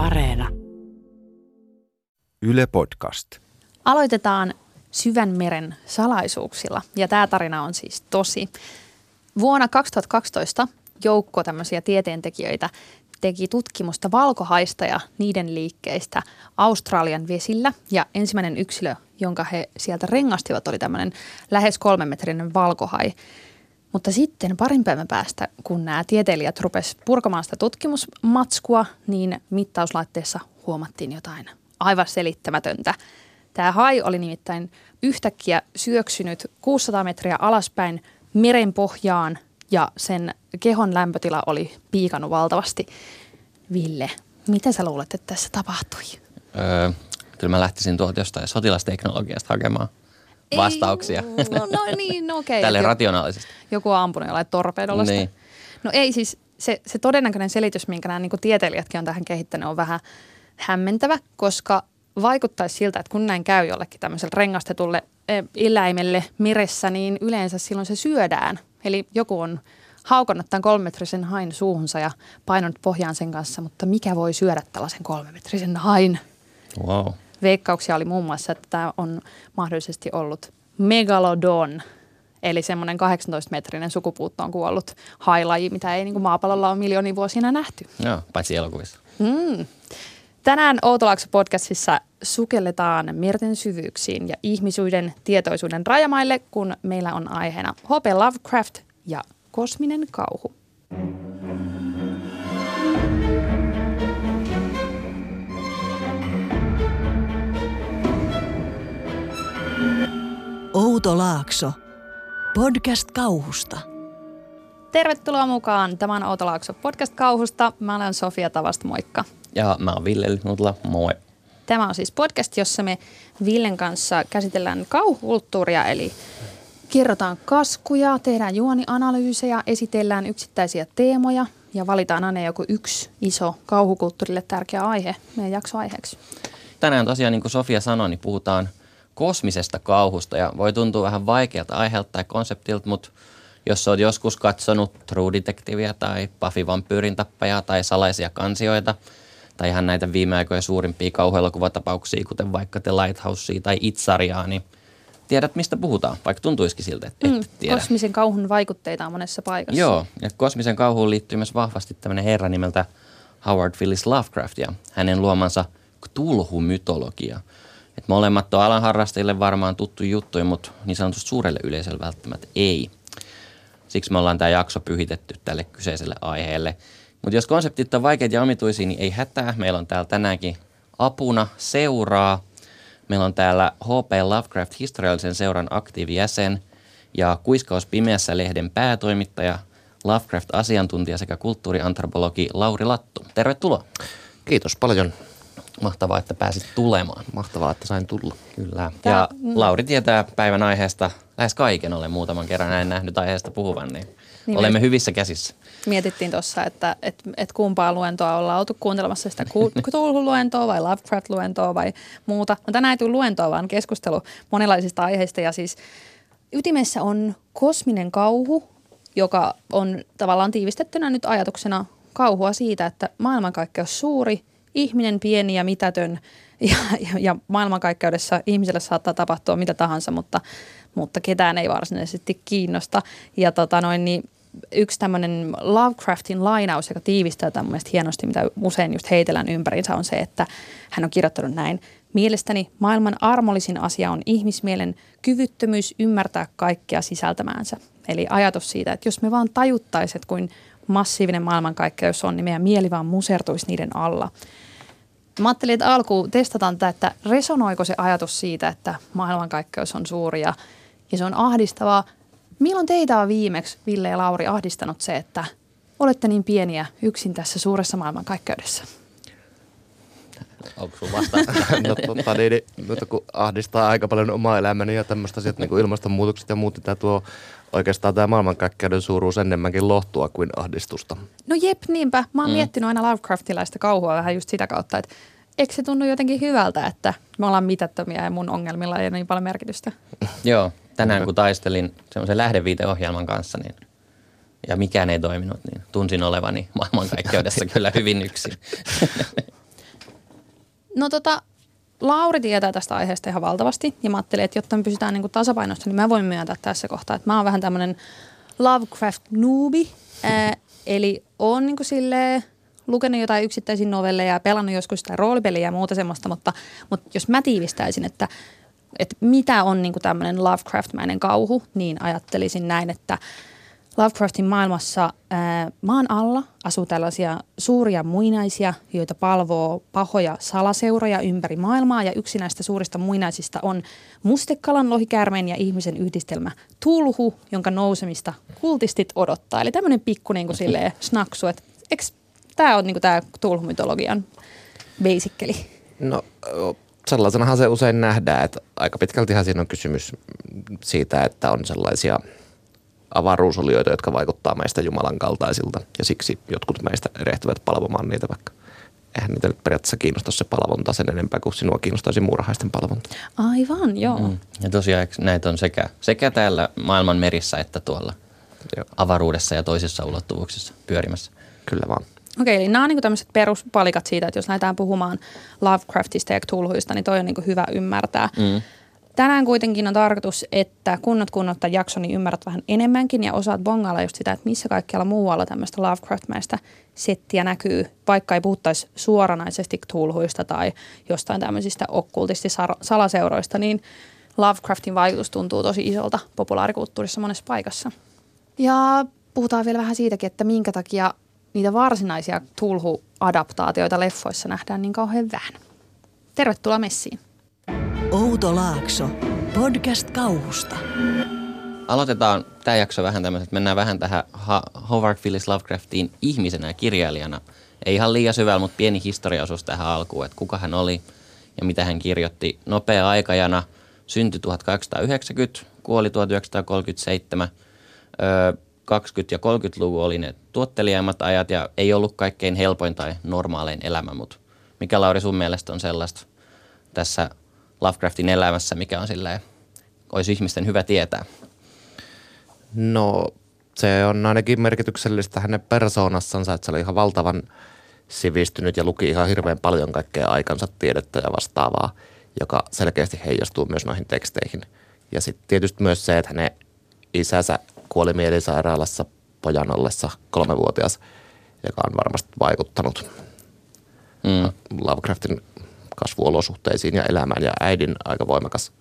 Areena. Yle Podcast. Aloitetaan syvän meren salaisuuksilla ja tämä tarina on siis tosi. Vuonna 2012 joukko tämmöisiä tieteentekijöitä teki tutkimusta valkohaista ja niiden liikkeistä Australian vesillä. Ja ensimmäinen yksilö, jonka he sieltä rengastivat, oli tämmöinen lähes kolmemetrinen valkohai. Mutta sitten parin päivän päästä, kun nämä tieteilijät rupesivat purkamaan sitä tutkimusmatskua, niin mittauslaitteessa huomattiin jotain aivan selittämätöntä. Tämä hai oli nimittäin yhtäkkiä syöksynyt 600 metriä alaspäin meren pohjaan ja sen kehon lämpötila oli piikannut valtavasti. Ville, mitä sä luulet, että tässä tapahtui? Öö, kyllä mä lähtisin tuolta jostain sotilasteknologiasta hakemaan vastauksia. Ei, no, no niin, no okei. Tälle Joku- rationaalisesti. Joku on ampunut jollain torpedolla sitä. Niin. No ei siis, se, se todennäköinen selitys, minkä nämä niin tieteilijätkin on tähän kehittänyt, on vähän hämmentävä, koska vaikuttaisi siltä, että kun näin käy jollekin tämmöiselle rengastetulle eh, eläimelle meressä, niin yleensä silloin se syödään. Eli joku on haukannut tämän kolmemetrisen hain suuhunsa ja painanut pohjaan sen kanssa, mutta mikä voi syödä tällaisen kolmemetrisen hain? Wow. Veikkauksia oli muun muassa, että tämä on mahdollisesti ollut megalodon, eli semmoinen 18-metrinen sukupuuttoon kuollut hailaji, mitä ei niin kuin maapallolla ole miljoonia vuosina nähty. Joo, paitsi elokuvissa. Mm. Tänään Outolaakso podcastissa sukelletaan merten syvyyksiin ja ihmisyyden tietoisuuden rajamaille, kun meillä on aiheena H.P. Lovecraft ja kosminen kauhu. Outo Laakso. Podcast kauhusta. Tervetuloa mukaan. Tämä on Outolaakso podcast kauhusta. Mä olen Sofia Tavast, moikka. Ja mä oon Ville Nutla, moi. Tämä on siis podcast, jossa me Villen kanssa käsitellään kauhukulttuuria, eli kerrotaan kaskuja, tehdään juonianalyysejä, esitellään yksittäisiä teemoja ja valitaan aina joku yksi iso kauhukulttuurille tärkeä aihe meidän jaksoaiheeksi. Tänään tosiaan, niin kuin Sofia sanoi, niin puhutaan kosmisesta kauhusta ja voi tuntua vähän vaikealta aiheelta tai konseptilta, mutta jos olet joskus katsonut True Detectivea tai Buffy Vampyyrin tappajaa tai salaisia kansioita tai ihan näitä viime aikojen suurimpia kauhuelokuvatapauksia, kuten vaikka The Lighthousea tai Itsariaa, niin tiedät mistä puhutaan, vaikka tuntuisikin siltä, että et Mm, tiedä. kosmisen kauhun vaikutteita on monessa paikassa. Joo, ja kosmisen kauhuun liittyy myös vahvasti tämmöinen herra nimeltä Howard Phillips Lovecraft ja hänen luomansa Cthulhu-mytologia. Molemmat on alan harrastajille varmaan tuttu juttu, mutta niin sanotusti suurelle yleisölle välttämättä ei. Siksi me ollaan tämä jakso pyhitetty tälle kyseiselle aiheelle. Mutta jos konseptit on vaikeita ja omituisia, niin ei hätää. Meillä on täällä tänäänkin apuna seuraa. Meillä on täällä H.P. Lovecraft historiallisen seuran aktiivijäsen ja Kuiskaus pimeässä lehden päätoimittaja, Lovecraft-asiantuntija sekä kulttuuriantropologi Lauri Lattu. Tervetuloa. Kiitos paljon. Mahtavaa, että pääsit tulemaan. Mahtavaa, että sain tulla. Kyllä. Tää- Ja Lauri tietää päivän aiheesta lähes kaiken. Olen muutaman kerran näin nähnyt aiheesta puhuvan, niin, Niin olemme me- hyvissä käsissä. Mietittiin tuossa, että et, et kumpaa luentoa ollaan oltu kuuntelemassa, sitä Cthulhu-luentoa vai Lovecraft-luentoa vai muuta. No tänään ei tule luentoa, vaan keskustelu monenlaisista aiheista ja siis ytimessä on kosminen kauhu, joka on tavallaan tiivistettynä nyt ajatuksena kauhua siitä, että maailmankaikkeus suuri, ihminen pieni ja mitätön ja, ja, ja maailmankaikkeudessa ihmiselle saattaa tapahtua mitä tahansa, mutta, mutta ketään ei varsinaisesti kiinnosta. Ja tota noin, niin yksi tämmöinen Lovecraftin lainaus, joka tiivistää tämän mun mielestä hienosti, mitä usein just heitellään ympärinsä, on se, että hän on kirjoittanut näin. Mielestäni maailman armollisin asia on ihmismielen kyvyttömyys ymmärtää kaikkea sisältämäänsä. Eli ajatus siitä, että jos me vaan tajuttaisiin, kuin massiivinen maailmankaikkeus on, niin meidän mieli vaan musertuisi niiden alla. Mä ajattelin, että alkuun testataan tätä, että resonoiko se ajatus siitä, että maailmankaikkeus on suuri ja, ja se on ahdistavaa. Milloin teitä on viimeksi, Ville ja Lauri, ahdistanut se, että olette niin pieniä yksin tässä suuressa maailmankaikkeudessa? Onko sun vastaus? No totta, niin, niin, mutta kun ahdistaa aika paljon omaa elämäni ja tämmöistä asiat, niin kuin ilmastonmuutokset ja muut, niin tämä tuo oikeastaan tämä maailmankaikkeuden suuruus enemmänkin lohtua kuin ahdistusta. No jep, niinpä. Mä oon mm. miettinyt aina Lovecraftilaista kauhua vähän just sitä kautta, että eikö se tunnu jotenkin hyvältä, että me ollaan mitättömiä ja mun ongelmilla ei ole niin paljon merkitystä. Joo, tänään kun taistelin semmoisen lähdeviiteohjelman kanssa, niin ja mikään ei toiminut, niin tunsin olevani maailmankaikkeudessa kyllä hyvin yksin. No tota, Lauri tietää tästä aiheesta ihan valtavasti ja mä ajattelin, että jotta me pysytään niin tasapainossa, niin mä voin myöntää tässä kohtaa, että mä oon vähän tämmöinen Lovecraft noobi, eli on niin silleen lukenut jotain yksittäisiä novelleja ja pelannut joskus sitä roolipeliä ja muuta semmoista, mutta, mutta jos mä tiivistäisin, että, että mitä on niin tämmöinen Lovecraft-mäinen kauhu, niin ajattelisin näin, että – Lovecraftin maailmassa ää, maan alla asuu tällaisia suuria muinaisia, joita palvoo pahoja salaseuroja ympäri maailmaa. Ja yksi näistä suurista muinaisista on mustekalan, lohikäärmeen ja ihmisen yhdistelmä tulhu, jonka nousemista kultistit odottaa. Eli tämmöinen pikku niin kuin snaksu, että tämä on niin tämä tulhumytologian basically? No sellaisenahan se usein nähdään, että aika pitkältihan siinä on kysymys siitä, että on sellaisia – avaruusolioita, jotka vaikuttaa meistä Jumalan kaltaisilta ja siksi jotkut meistä erehtyvät palvomaan niitä vaikka eihän niitä nyt periaatteessa kiinnosta se palvonta sen enempää kuin sinua kiinnostaisi muurahaisten palvonta. Aivan, joo. Mm. Ja tosiaan näitä on sekä, sekä täällä maailman merissä että tuolla joo. avaruudessa ja toisissa ulottuvuuksissa pyörimässä. Kyllä vaan. Okei, eli nämä on niin tämmöiset peruspalikat siitä, että jos lähdetään puhumaan Lovecraftista ja Cthulhuista, niin toi on niin hyvä ymmärtää. Mm. Tänään kuitenkin on tarkoitus, että kunnot kunnotta jakso, niin ymmärrät vähän enemmänkin ja osaat bongailla just sitä, että missä kaikkialla muualla tämmöistä Lovecraft-mäistä settiä näkyy, vaikka ei puhuttaisi suoranaisesti Cthulhuista tai jostain tämmöisistä okkultisti-salaseuroista, niin Lovecraftin vaikutus tuntuu tosi isolta populaarikulttuurissa monessa paikassa. Ja puhutaan vielä vähän siitäkin, että minkä takia niitä varsinaisia Cthulhu-adaptaatioita leffoissa nähdään niin kauhean vähän. Tervetuloa messiin. Outo Laakso, podcast kauhusta. Aloitetaan tämä jakso vähän tämmöisestä, mennään vähän tähän Howard Phillips Lovecraftiin ihmisenä ja kirjailijana. Ei ihan liian syvällä, mutta pieni historiaosuus tähän alkuun, että kuka hän oli ja mitä hän kirjoitti. Nopea aikajana, syntyi 1890, kuoli 1937. 20- ja 30-luvun oli ne tuottelijaimmat ajat ja ei ollut kaikkein helpoin tai normaalein elämä, mutta mikä Lauri sun mielestä on sellaista tässä Lovecraftin elämässä, mikä on silleen, olisi ihmisten hyvä tietää? No se on ainakin merkityksellistä hänen persoonassansa, että se oli ihan valtavan sivistynyt ja luki ihan hirveän paljon kaikkea aikansa tiedettä ja vastaavaa, joka selkeästi heijastuu myös noihin teksteihin. Ja sitten tietysti myös se, että hänen isänsä kuoli mielisairaalassa pojan ollessa kolmevuotias, joka on varmasti vaikuttanut mm. Lovecraftin kasvuolosuhteisiin ja elämään. Ja äidin aika voimakas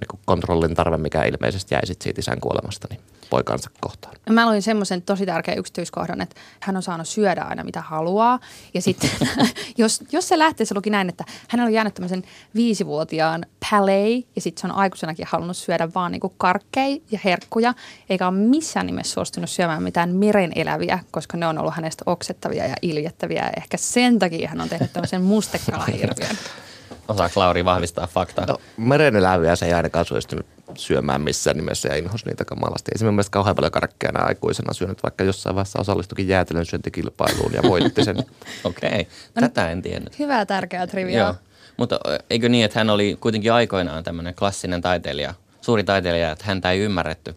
niin kontrollin tarve, mikä ilmeisesti jäi sit siitä isän kuolemasta niin poikansa kohtaan. Mä luin semmoisen tosi tärkeän yksityiskohdan, että hän on saanut syödä aina mitä haluaa. Ja sitten jos, jos se lähtee, se luki näin, että hän on jäänyt tämmöisen viisivuotiaan palais ja sitten se on aikuisenakin halunnut syödä vaan niinku karkkeja ja herkkuja, eikä ole missään nimessä suostunut syömään mitään meren eläviä, koska ne on ollut hänestä oksettavia ja iljettäviä. Ja ehkä sen takia hän on tehnyt tämmöisen mustekalahirviön. Osaako Lauri vahvistaa faktaa? No, mereneläviä se ei ainakaan suostunut syömään missään nimessä ja inhos niitä kamalasti. Ei se mielestä kauhean paljon karkkeja aikuisena syönyt, vaikka jossain vaiheessa osallistukin jäätelön syöntikilpailuun ja voitti sen. Okei, okay. No tätä en tiennyt. Hyvää tärkeää triviaa. Joo. Mutta eikö niin, että hän oli kuitenkin aikoinaan tämmöinen klassinen taiteilija, suuri taiteilija, että häntä ei ymmärretty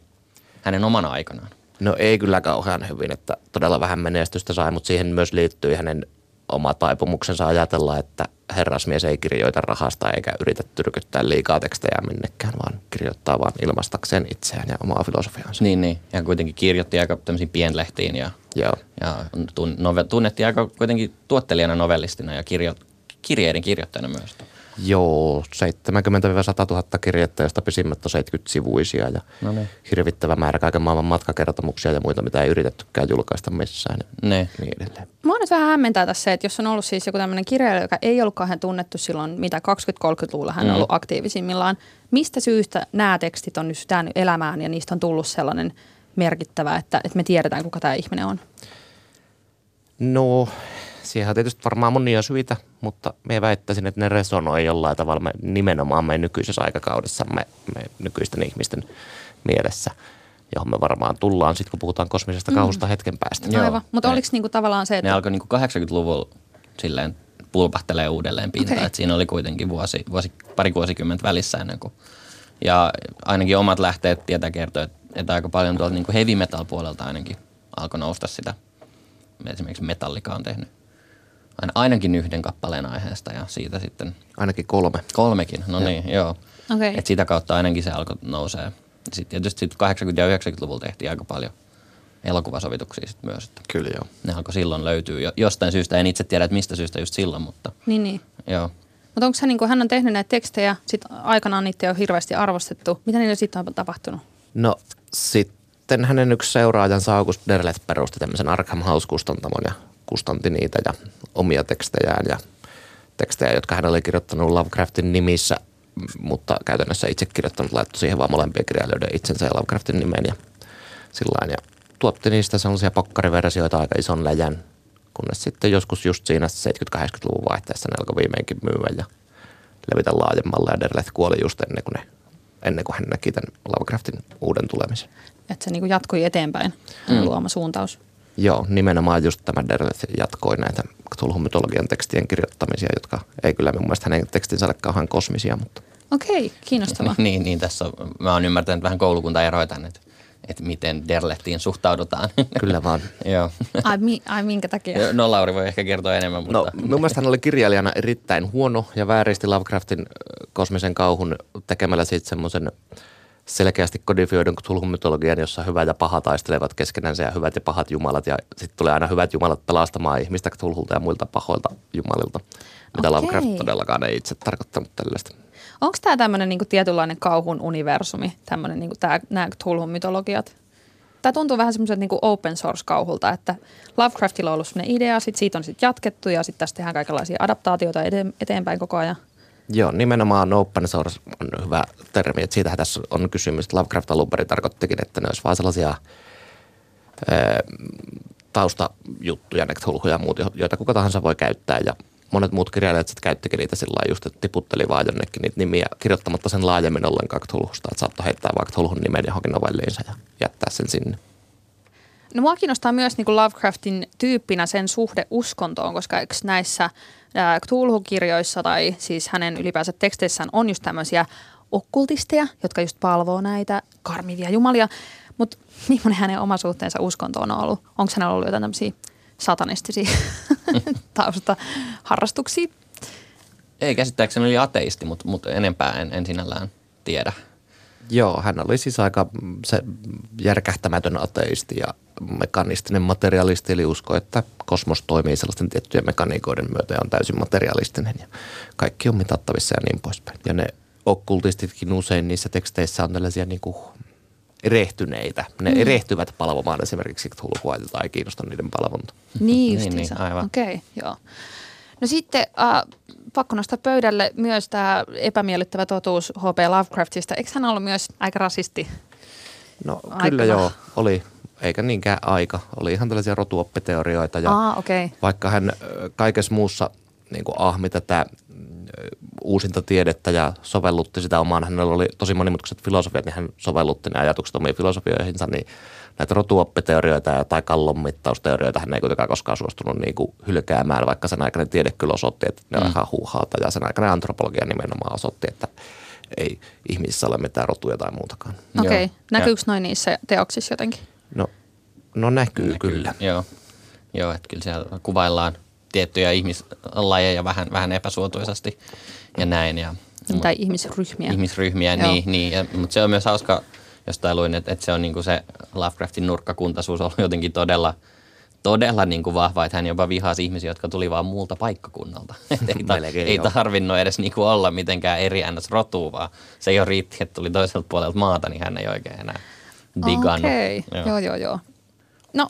hänen omana aikanaan? No ei kyllä kauhean hyvin, että todella vähän menestystä sai, mutta siihen myös liittyy hänen oma taipumuksensa ajatella, että herrasmies ei kirjoita rahasta eikä yritä tyrkyttää liikaa tekstejä minnekään, vaan kirjoittaa vain ilmastakseen itseään ja omaa filosofiaansa. Niin, niin. Ja kuitenkin kirjoitti aika tämmöisiin pienlehtiin ja, Joo. ja tunnettiin aika kuitenkin tuottelijana novellistina ja kirjo, kirjeiden kirjoittajana myös. Joo, 70-100 000 kirjettä, josta pisimmät on 70-sivuisia ja no niin. hirvittävä määrä kaiken maailman matkakertomuksia ja muita, mitä ei yritettykään julkaista missään. Ne. Niin edelleen. Mua nyt vähän hämmentää tässä se, että jos on ollut siis joku tämmöinen kirjailija, joka ei ollut kauhean tunnettu silloin, mitä 20-30-luvulla hän on mm. ollut aktiivisimmillaan. Mistä syystä nämä tekstit on nyt elämään ja niistä on tullut sellainen merkittävä, että, että me tiedetään, kuka tämä ihminen on? No, siihen on tietysti varmaan monia syitä, mutta me väittäisin, että ne resonoi jollain tavalla me, nimenomaan meidän nykyisessä aikakaudessa me, me nykyisten ihmisten mielessä johon me varmaan tullaan sitten, kun puhutaan kosmisesta mm. kauhusta hetken päästä. Aivan, mutta oliko niinku tavallaan se, että... Ne alkoi niinku 80-luvulla silleen pulpahtelee uudelleen pintaan, okay. että siinä oli kuitenkin vuosi, vuosi, pari vuosikymmentä välissä ennen kuin... Ja ainakin omat lähteet tietää kertoa, että, että aika paljon tuolta niinku heavy metal puolelta ainakin alkoi nousta sitä. Esimerkiksi Metallica on tehnyt ainakin yhden kappaleen aiheesta ja siitä sitten Ainakin kolme. kolmekin. No niin, joo. Okei. Et sitä kautta ainakin se alkoi nousee. Sitten tietysti sit 80- ja 90-luvulla tehtiin aika paljon elokuvasovituksia sit myös. Että Kyllä joo. ne alkoi silloin löytyä jo, jostain syystä. En itse tiedä, että mistä syystä just silloin, mutta Niin, niin. joo. Mutta onko hän, niin hän on tehnyt näitä tekstejä, sit aikanaan niitä ei ole hirveästi arvostettu. Mitä niille sitten on tapahtunut? No sitten hänen yksi seuraajansa August Derleth perusti tämmöisen Arkham House-kustantamon ja kustanti niitä ja omia tekstejään ja tekstejä, jotka hän oli kirjoittanut Lovecraftin nimissä, mutta käytännössä itse kirjoittanut, laittoi siihen vaan molempien kirjailijoiden itsensä ja Lovecraftin nimen ja sillä ja tuotti niistä sellaisia pokkariversioita aika ison läjän, kunnes sitten joskus just siinä 70-80-luvun vaihteessa ne alkoi viimeinkin myyä ja levitä laajemmalle ja Derleth kuoli just ennen kuin, ne, ennen kuin hän näki tämän Lovecraftin uuden tulemisen. Että se niin jatkui eteenpäin, mm. luoma suuntaus. Joo, nimenomaan just tämä Derleth jatkoi näitä Cthulhu-mytologian tekstien kirjoittamisia, jotka ei kyllä mun mielestä hänen tekstinsä ole kauhean kosmisia, mutta Okei, kiinnostavaa. niin, niin, tässä on, mä oon ymmärtänyt vähän koulukuntaeroja tänne, että, että miten Derlettiin suhtaudutaan. kyllä vaan. joo. Ai, mi, ai minkä takia? No Lauri voi ehkä kertoa enemmän, mutta... No, mun mielestä hän oli kirjailijana erittäin huono ja vääristi Lovecraftin kosmisen kauhun tekemällä siitä semmoisen selkeästi kodifioidun Cthulhu-mytologian, jossa hyvät ja pahat taistelevat keskenänsä ja hyvät ja pahat jumalat ja sitten tulee aina hyvät jumalat pelastamaan ihmistä Cthulhulta ja muilta pahoilta jumalilta, mitä Okei. Lovecraft todellakaan ei itse tarkoittanut tällaista. Onko tämä tämmöinen niinku tietynlainen kauhun universumi, tämmöinen niinku nämä Cthulhun mytologiat? Tämä tuntuu vähän semmoiselta niinku open source-kauhulta, että Lovecraftilla on ollut semmoinen idea, sit siitä on sitten jatkettu ja sitten tässä tehdään kaikenlaisia adaptaatioita eteenpäin koko ajan. Joo, nimenomaan open source on hyvä termi, että siitähän tässä on kysymys. Lovecraft alun perin tarkoittikin, että ne olisi vaan sellaisia ö, taustajuttuja, ne Cthulhuja ja muut, jo- joita kuka tahansa voi käyttää ja monet muut kirjailijat sitten käyttikin niitä sillä lailla just, että tiputteli vaan jonnekin niitä nimiä kirjoittamatta sen laajemmin ollenkaan Cthulhusta, että saattoi heittää vaan Cthulhun nimen johonkin novelliinsa ja jättää sen sinne. No mua kiinnostaa myös niin kuin Lovecraftin tyyppinä sen suhde uskontoon, koska eikö näissä ää, Cthulhu-kirjoissa tai siis hänen ylipäänsä teksteissään on just tämmöisiä okkultisteja, jotka just palvoo näitä karmivia jumalia. Mutta millainen hänen oma suhteensa uskontoon on ollut? Onko hänellä ollut jotain tämmöisiä satanistisia taustaharrastuksia? Ei käsittääkseni oli ateisti, mutta, mutta enempää en, en sinällään tiedä. Joo, hän oli siis aika se järkähtämätön ateisti ja mekanistinen materialisti, eli usko, että kosmos toimii sellaisten tiettyjen mekaniikoiden myötä ja on täysin materialistinen ja kaikki on mitattavissa ja niin poispäin. Ja ne okkultistitkin usein niissä teksteissä on tällaisia niin kuin erehtyneitä. Ne mm. erehtyvät palvomaan esimerkiksi Cthulhua, jota ei kiinnosta niiden palvonta. Niin Niin, niin, aivan. Okei, okay, joo. No sitten äh, pakko nostaa pöydälle myös tämä epämiellyttävä totuus H.P. Lovecraftista. Eikö hän ollut myös aika rasisti? No Aika kyllä joo, oli. Eikä niinkään aika. Oli ihan tällaisia rotuoppiteorioita ja Aa. Okay. vaikka hän kaikessa muussa niin kuin ahmi tätä uusinta tiedettä ja sovellutti sitä omaan, hänellä oli tosi monimutkaiset filosofiat, niin hän sovellutti ne ajatukset omiin filosofioihinsa, niin näitä rotuoppiteorioita ja, tai kallonmittausteorioita hän ei kuitenkaan koskaan suostunut niin kuin hylkäämään, vaikka sen aikainen tiede kyllä osoitti, että ne on ihan huuhaata ja sen aikainen antropologia nimenomaan osoitti, että ei ihmisissä ole mitään rotuja tai muutakaan. Okei. Joo. Näkyykö noin niissä teoksissa jotenkin? No, no näkyy kyllä. Joo, Joo että kyllä siellä kuvaillaan tiettyjä ihmislajeja vähän, vähän epäsuotuisasti ja näin. Ja, Tai ihmisryhmiä? ihmisryhmiä, Joo. niin, niin ja, mutta se on myös hauska, jostain luin, että, että se on niinku se Lovecraftin nurkkakuntaisuus ollut jotenkin todella, todella niinku vahva, että hän jopa vihasi ihmisiä, jotka tuli vaan muulta paikkakunnalta. Et ei, ta, ei joo. tarvinnut edes niinku olla mitenkään eri ns. rotua, vaan se jo riitti, että tuli toiselta puolelta maata, niin hän ei oikein enää digannut. Okei, okay. joo. joo, joo. No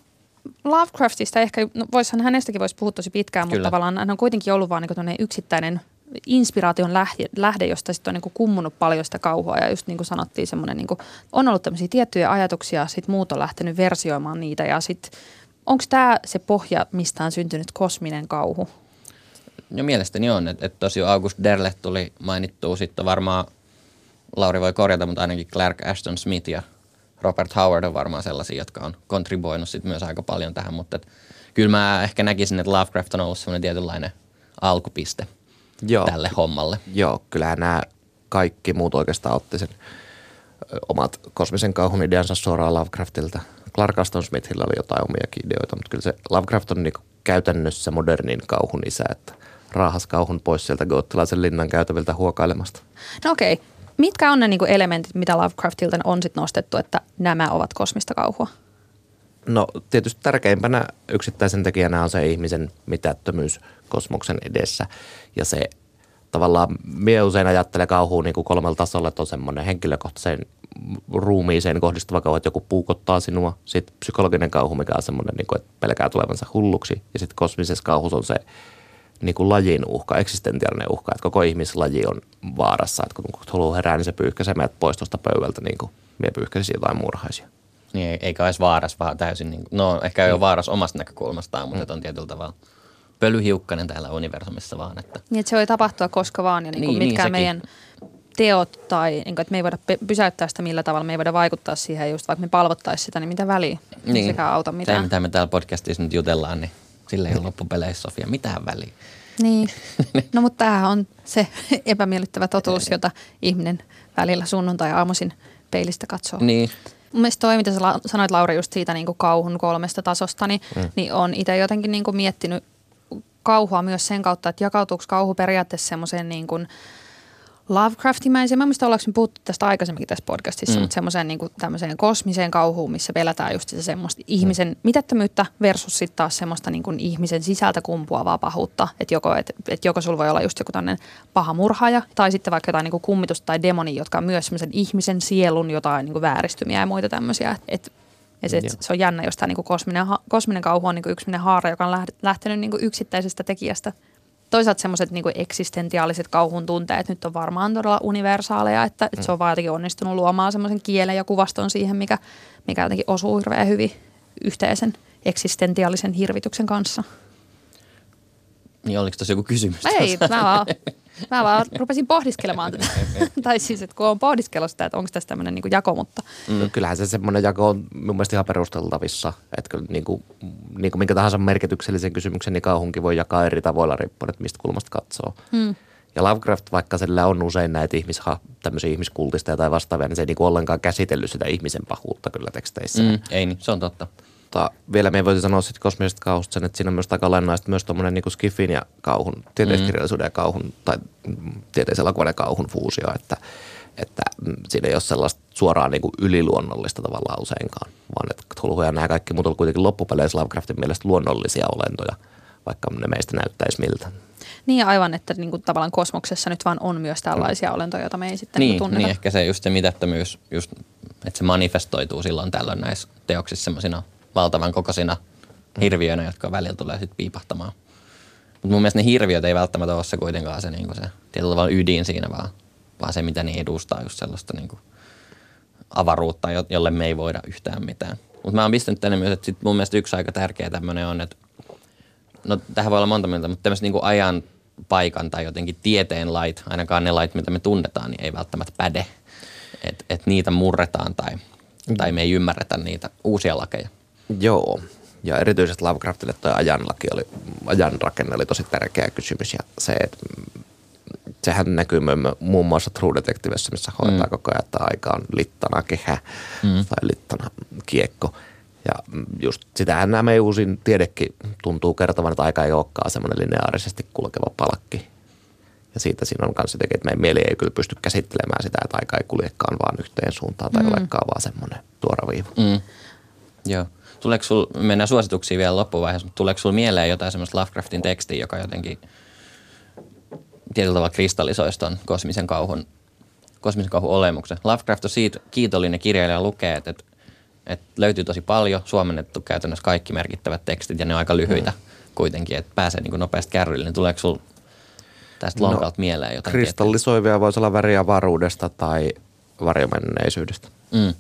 Lovecraftista ehkä, no voisihan hänestäkin voisi puhua tosi pitkään, mutta Kyllä. tavallaan hän on kuitenkin ollut vaan niin yksittäinen inspiraation lähde, lähde josta sitten on niin kummunut paljon sitä kauhua. Ja just niin kuin sanottiin semmoinen, niin on ollut tämmöisiä tiettyjä ajatuksia, sitten muut on lähtenyt versioimaan niitä. Ja sitten onko tämä se pohja, mistä on syntynyt kosminen kauhu? No mielestäni on, että, että tosiaan August Derleth tuli mainittua, sitten varmaan Lauri voi korjata, mutta ainakin Clark Ashton Smith ja Robert Howard on varmaan sellaisia, jotka on kontribuoinut sit myös aika paljon tähän, mutta et, kyllä mä ehkä näkisin, että Lovecraft on ollut semmoinen tietynlainen alkupiste Joo. tälle hommalle. Joo, kyllähän nämä kaikki muut oikeastaan otti sen omat kosmisen kauhun ideansa suoraan Lovecraftilta. Clark Aston Smithillä oli jotain omiakin ideoita, mutta kyllä se Lovecraft on niinku käytännössä modernin kauhun isä, että raahas kauhun pois sieltä goottilaisen linnan käytäviltä huokailemasta. No okei. Mitkä on ne niinku elementit, mitä Lovecraftilta on sit nostettu, että nämä ovat kosmista kauhua? No tietysti tärkeimpänä yksittäisen tekijänä on se ihmisen mitättömyys kosmoksen edessä ja se tavallaan mie usein ajattelen kauhuun niin kuin kolmella tasolla, että on semmoinen henkilökohtaisen ruumiiseen kohdistuva kauhu, että joku puukottaa sinua. Sitten psykologinen kauhu, mikä on semmoinen, niin kuin, että pelkää tulevansa hulluksi. Ja sitten kosmisessa kauhussa on se niin kuin lajin uhka, eksistentiaalinen uhka, että koko ihmislaji on vaarassa. Että kun Cthulhu herää, niin se pyyhkäisee meidät pois tuosta pöydältä, niin kuin mie pyyhkäisi jotain murhaisia. Niin, eikä edes vaaras, vaan täysin, niin, no ehkä ei ole vaaras omasta näkökulmastaan, mutta mm. on tietyllä tavalla pölyhiukkanen täällä universumissa vaan. Että. Niin, että se voi tapahtua koska vaan ja niin kuin Niin, mitkään niin, meidän teot tai niin kuin, että me ei voida pysäyttää sitä millä tavalla, me ei voida vaikuttaa siihen just vaikka me palvottaisiin sitä, niin mitä väliä? Niin. sekään auta mitään. mitä me täällä podcastissa nyt jutellaan, niin sille ei ole loppupeleissä Sofia mitään väliä. Niin. No mutta tämähän on se epämiellyttävä totuus, jota ihminen välillä sunnuntai-aamuisin peilistä katsoo. Niin, Mun mielestä toi, mitä sä sanoit Lauri just siitä niin kuin kauhun kolmesta tasosta, niin, mm. niin on itse jotenkin niin kuin miettinyt kauhua myös sen kautta, että jakautuuko kauhu periaatteessa semmoiseen niin kuin Lovecraftimäiseen. Mä en muista, ollaanko me puhuttu tästä aikaisemminkin tässä podcastissa, mm. mutta semmoiseen niin kuin tämmöiseen kosmiseen kauhuun, missä pelätään just sitä semmoista ihmisen mm. mitättömyyttä versus sitten taas semmoista niin kuin ihmisen sisältä kumpuavaa pahuutta. Että joko, et, et joko sulla voi olla just joku tämmöinen paha murhaaja tai sitten vaikka jotain niin kuin kummitusta tai demoni, jotka on myös semmoisen ihmisen sielun jotain niin kuin vääristymiä ja muita tämmöisiä. Et, ja se, Joo. se on jännä, jos tämä niin kosminen, kosminen kauhu on niin yksi haara, joka on läht- lähtenyt niin yksittäisestä tekijästä toisaalta semmoiset niin eksistentiaaliset kauhun tunteet nyt on varmaan todella universaaleja, että, että se on vaan jotenkin onnistunut luomaan semmoisen kielen ja kuvaston siihen, mikä, mikä jotenkin osuu hirveän hyvin yhteisen eksistentiaalisen hirvityksen kanssa. niin oliko tuossa joku kysymys? Ei, mä vaan, mä vaan rupesin pohdiskelemaan tätä. tai siis, että kun on pohdiskellut sitä, että onko tässä tämmöinen niin jako, mutta Mm. No, kyllähän se semmoinen jako on mun mielestä ihan perusteltavissa, että kyllä niin kuin, niin kuin minkä tahansa merkityksellisen kysymyksen, niin kauhunkin voi jakaa eri tavoilla riippuen, että mistä kulmasta katsoo. hmm. Ja Lovecraft, vaikka sillä on usein näitä ihmisha, tämmöisiä ihmiskultista tai vastaavia, niin se ei niin kuin ollenkaan käsitellyt sitä ihmisen pahuutta kyllä teksteissä. Mm. Mm, ei niin, se on totta. Mutta vielä me voisi sanoa sitten kosmisesta kauhusta sen, että siinä on myös aika olennaista myös tuommoinen niin skiffin ja kauhun, tieteiskirjallisuuden ja kauhun tai mm, tieteiselokuvan ja kauhun fuusio, että, että mm, siinä ei ole sellaista suoraan niin kuin yliluonnollista tavallaan useinkaan, vaan että Cthulhu ja nämä kaikki muut on kuitenkin loppupeleissä Lovecraftin mielestä luonnollisia olentoja, vaikka ne meistä näyttäisi miltä. niin aivan, että niin kuin tavallaan kosmoksessa nyt vaan on myös tällaisia olentoja, joita me ei sitten niin, Niin, tunneta. niin ehkä se just se mitättömyys, just, että se manifestoituu silloin tällöin näissä teoksissa semmoisina valtavan kokoisina hirviöinä, jotka välillä tulee sitten piipahtamaan. Mutta mun mielestä ne hirviöt ei välttämättä ole se kuitenkaan se, niinku se tietyllä tavalla ydin siinä, vaan, vaan se, mitä ne edustaa, just sellaista niinku avaruutta, jo- jolle me ei voida yhtään mitään. Mutta mä oon pistänyt tänne myös, että sit mun mielestä yksi aika tärkeä tämmöinen on, että no tähän voi olla monta mieltä, mutta tämmöiset niinku ajan paikan tai jotenkin tieteen lait, ainakaan ne lait, mitä me tunnetaan, niin ei välttämättä päde. Että et niitä murretaan tai, tai me ei ymmärretä niitä uusia lakeja. Joo, ja erityisesti Lovecraftille tuo ajanlaki oli, ajan rakenne oli tosi tärkeä kysymys ja se, että sehän näkyy mu- muun muassa True Detectivessa, missä hoitaa mm. koko ajan, että aika on littana kehä mm. tai littana kiekko. Ja just sitähän nämä meidän uusin tiedekin tuntuu kertovan, että aika ei olekaan semmoinen lineaarisesti kulkeva palkki. Ja siitä siinä on myös jotenkin, että meidän mieli ei kyllä pysty käsittelemään sitä, että aika ei kuljekaan vaan yhteen suuntaan tai mm. olekaan vaan semmoinen tuora viiva. Mm. Joo. Tuleeko sul, mennään suosituksiin vielä loppuvaiheessa, mutta tuleeko sulla mieleen jotain semmoista Lovecraftin tekstiä, joka jotenkin tietyllä tavalla kristallisoisi ton kosmisen kauhun, kosmisen kauhun olemuksen? Lovecraft on siitä kiitollinen kirjailija lukee, että, että, että löytyy tosi paljon suomennettu käytännössä kaikki merkittävät tekstit ja ne on aika lyhyitä mm. kuitenkin, että pääsee niin kuin nopeasti kärryille. Niin tuleeko sulla tästä lonkalta mieleen jotain? Kristallisoivia voisi olla väriä varuudesta tai varjomenneisyydestä? Mm.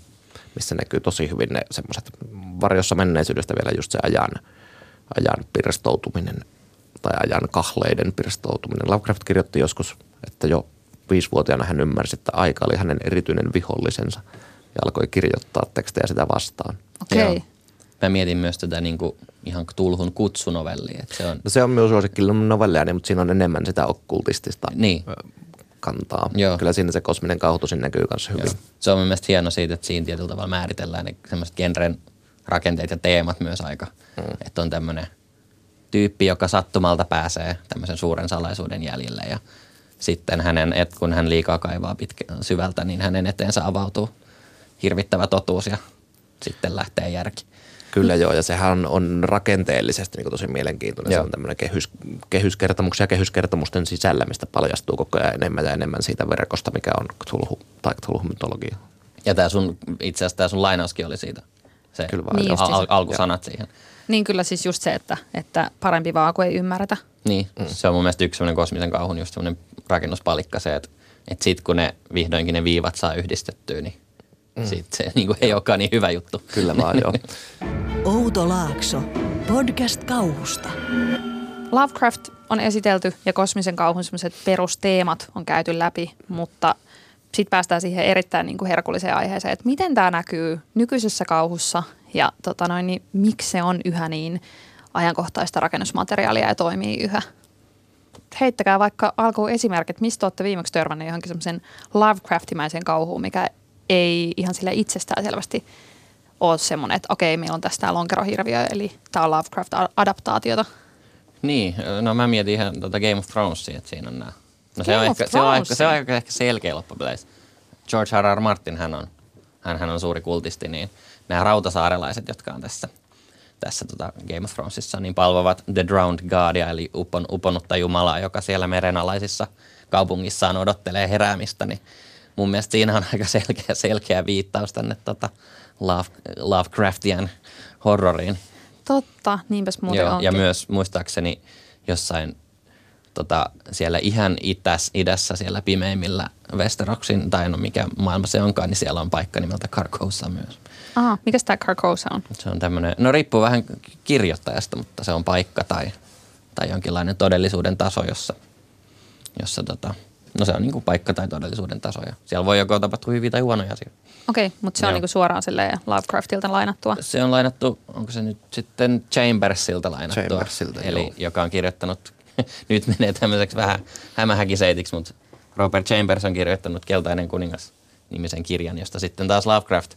missä näkyy tosi hyvin ne semmoiset varjossa menneisyydestä vielä just se ajan, ajan pirstoutuminen tai ajan kahleiden pirstoutuminen. Lovecraft kirjoitti joskus, että jo viisivuotiaana hän ymmärsi, että aika oli hänen erityinen vihollisensa ja alkoi kirjoittaa tekstejä sitä vastaan. Okei. Okay. Joo. Mä mietin myös tätä niin kuin ihan Tulhun kutsunovellia, että se on, No se on myös suosikki novelleani, mutta siinä on enemmän sitä okkultistista Niin. kantaa. Joo. Kyllä siinä se kosminen kauhu tosin näkyy myös hyvin. Joo. Se on mun mielestä hieno siitä, että siinä tietyllä tavalla määritellään ne semmoiset genren rakenteet ja teemat myös aika. Mm. Että on tämmöinen tyyppi, joka sattumalta pääsee tämmöisen suuren salaisuuden jäljille ja sitten hänen, et kun hän liikaa kaivaa pitkä, syvältä, niin hänen eteensä avautuu hirvittävä totuus ja sitten lähtee järki. Kyllä joo, ja sehän on, rakenteellisesti niin tosi mielenkiintoinen. Joo. Se on tämmöinen kehys, kehyskertomuksia ja kehyskertomusten sisällä, mistä paljastuu koko ajan enemmän ja enemmän siitä verkosta, mikä on Cthulhu tai Cthulhu-mytologia. Ja tämä sun, itse asiassa tämä sun lainauskin oli siitä. Se kyllä vaan, niin al- alkusanat siihen. Niin kyllä siis just se, että, että parempi vaan kuin ei ymmärretä. Niin, mm. se on mun mielestä yksi semmoinen kosmisen kauhun just semmoinen rakennuspalikka se, että, että sit kun ne vihdoinkin ne viivat saa yhdistettyä, niin mm. sit se niin kuin ei olekaan niin hyvä juttu. Kyllä vaan, joo. Outo Laakso, podcast kauhusta. Lovecraft on esitelty ja kosmisen kauhun semmoiset perusteemat on käyty läpi, mutta sitten päästään siihen erittäin niin kuin herkulliseen aiheeseen, että miten tämä näkyy nykyisessä kauhussa ja tota noin, niin miksi se on yhä niin ajankohtaista rakennusmateriaalia ja toimii yhä. Heittäkää vaikka alkuun esimerkit, mistä olette viimeksi törmänneet johonkin semmoisen Lovecraftimäisen kauhuun, mikä ei ihan sille itsestään selvästi ole semmoinen, että okei, meillä on tästä lonkerohirviö, eli tämä on Lovecraft-adaptaatiota. Niin, no mä mietin ihan tuota Game of Thronesia, että siinä on nämä. No se on, ehkä, se, on ehkä, se on ehkä selkeä loppupeleissä. George R. R. Martin hän on, hän, hän on suuri kultisti, niin nämä rautasaarelaiset, jotka on tässä, tässä tota Game of Thronesissa, niin palvovat The Drowned Godia, eli upon, uponutta jumalaa, joka siellä merenalaisissa kaupungissaan odottelee heräämistä, niin mun mielestä siinä on aika selkeä, selkeä viittaus tänne tota Love, Lovecraftian horroriin. Totta, niinpäs muuten Joo, onkin. Ja myös muistaakseni jossain tota, siellä ihan itäs, idässä, siellä pimeimmillä Westeroksin, tai no mikä maailma se onkaan, niin siellä on paikka nimeltä Carcosa myös. Aha, mikä tämä Carcosa on? Se on tämmöinen, no riippuu vähän kirjoittajasta, mutta se on paikka tai, tai jonkinlainen todellisuuden taso, jossa, jossa tota, no se on niin kuin paikka tai todellisuuden taso. Ja siellä voi joko tapahtua hyviä tai huonoja asioita. Okei, okay, mutta se Joo. on niin kuin suoraan Lovecraftilta lainattua? Se on lainattu, onko se nyt sitten Chambersilta lainattua? Chambersilta, Eli joo. joka on kirjoittanut, nyt menee tämmöiseksi vähän hämähäkiseitiksi, mutta Robert Chambers on kirjoittanut Keltainen kuningas nimisen kirjan, josta sitten taas Lovecraft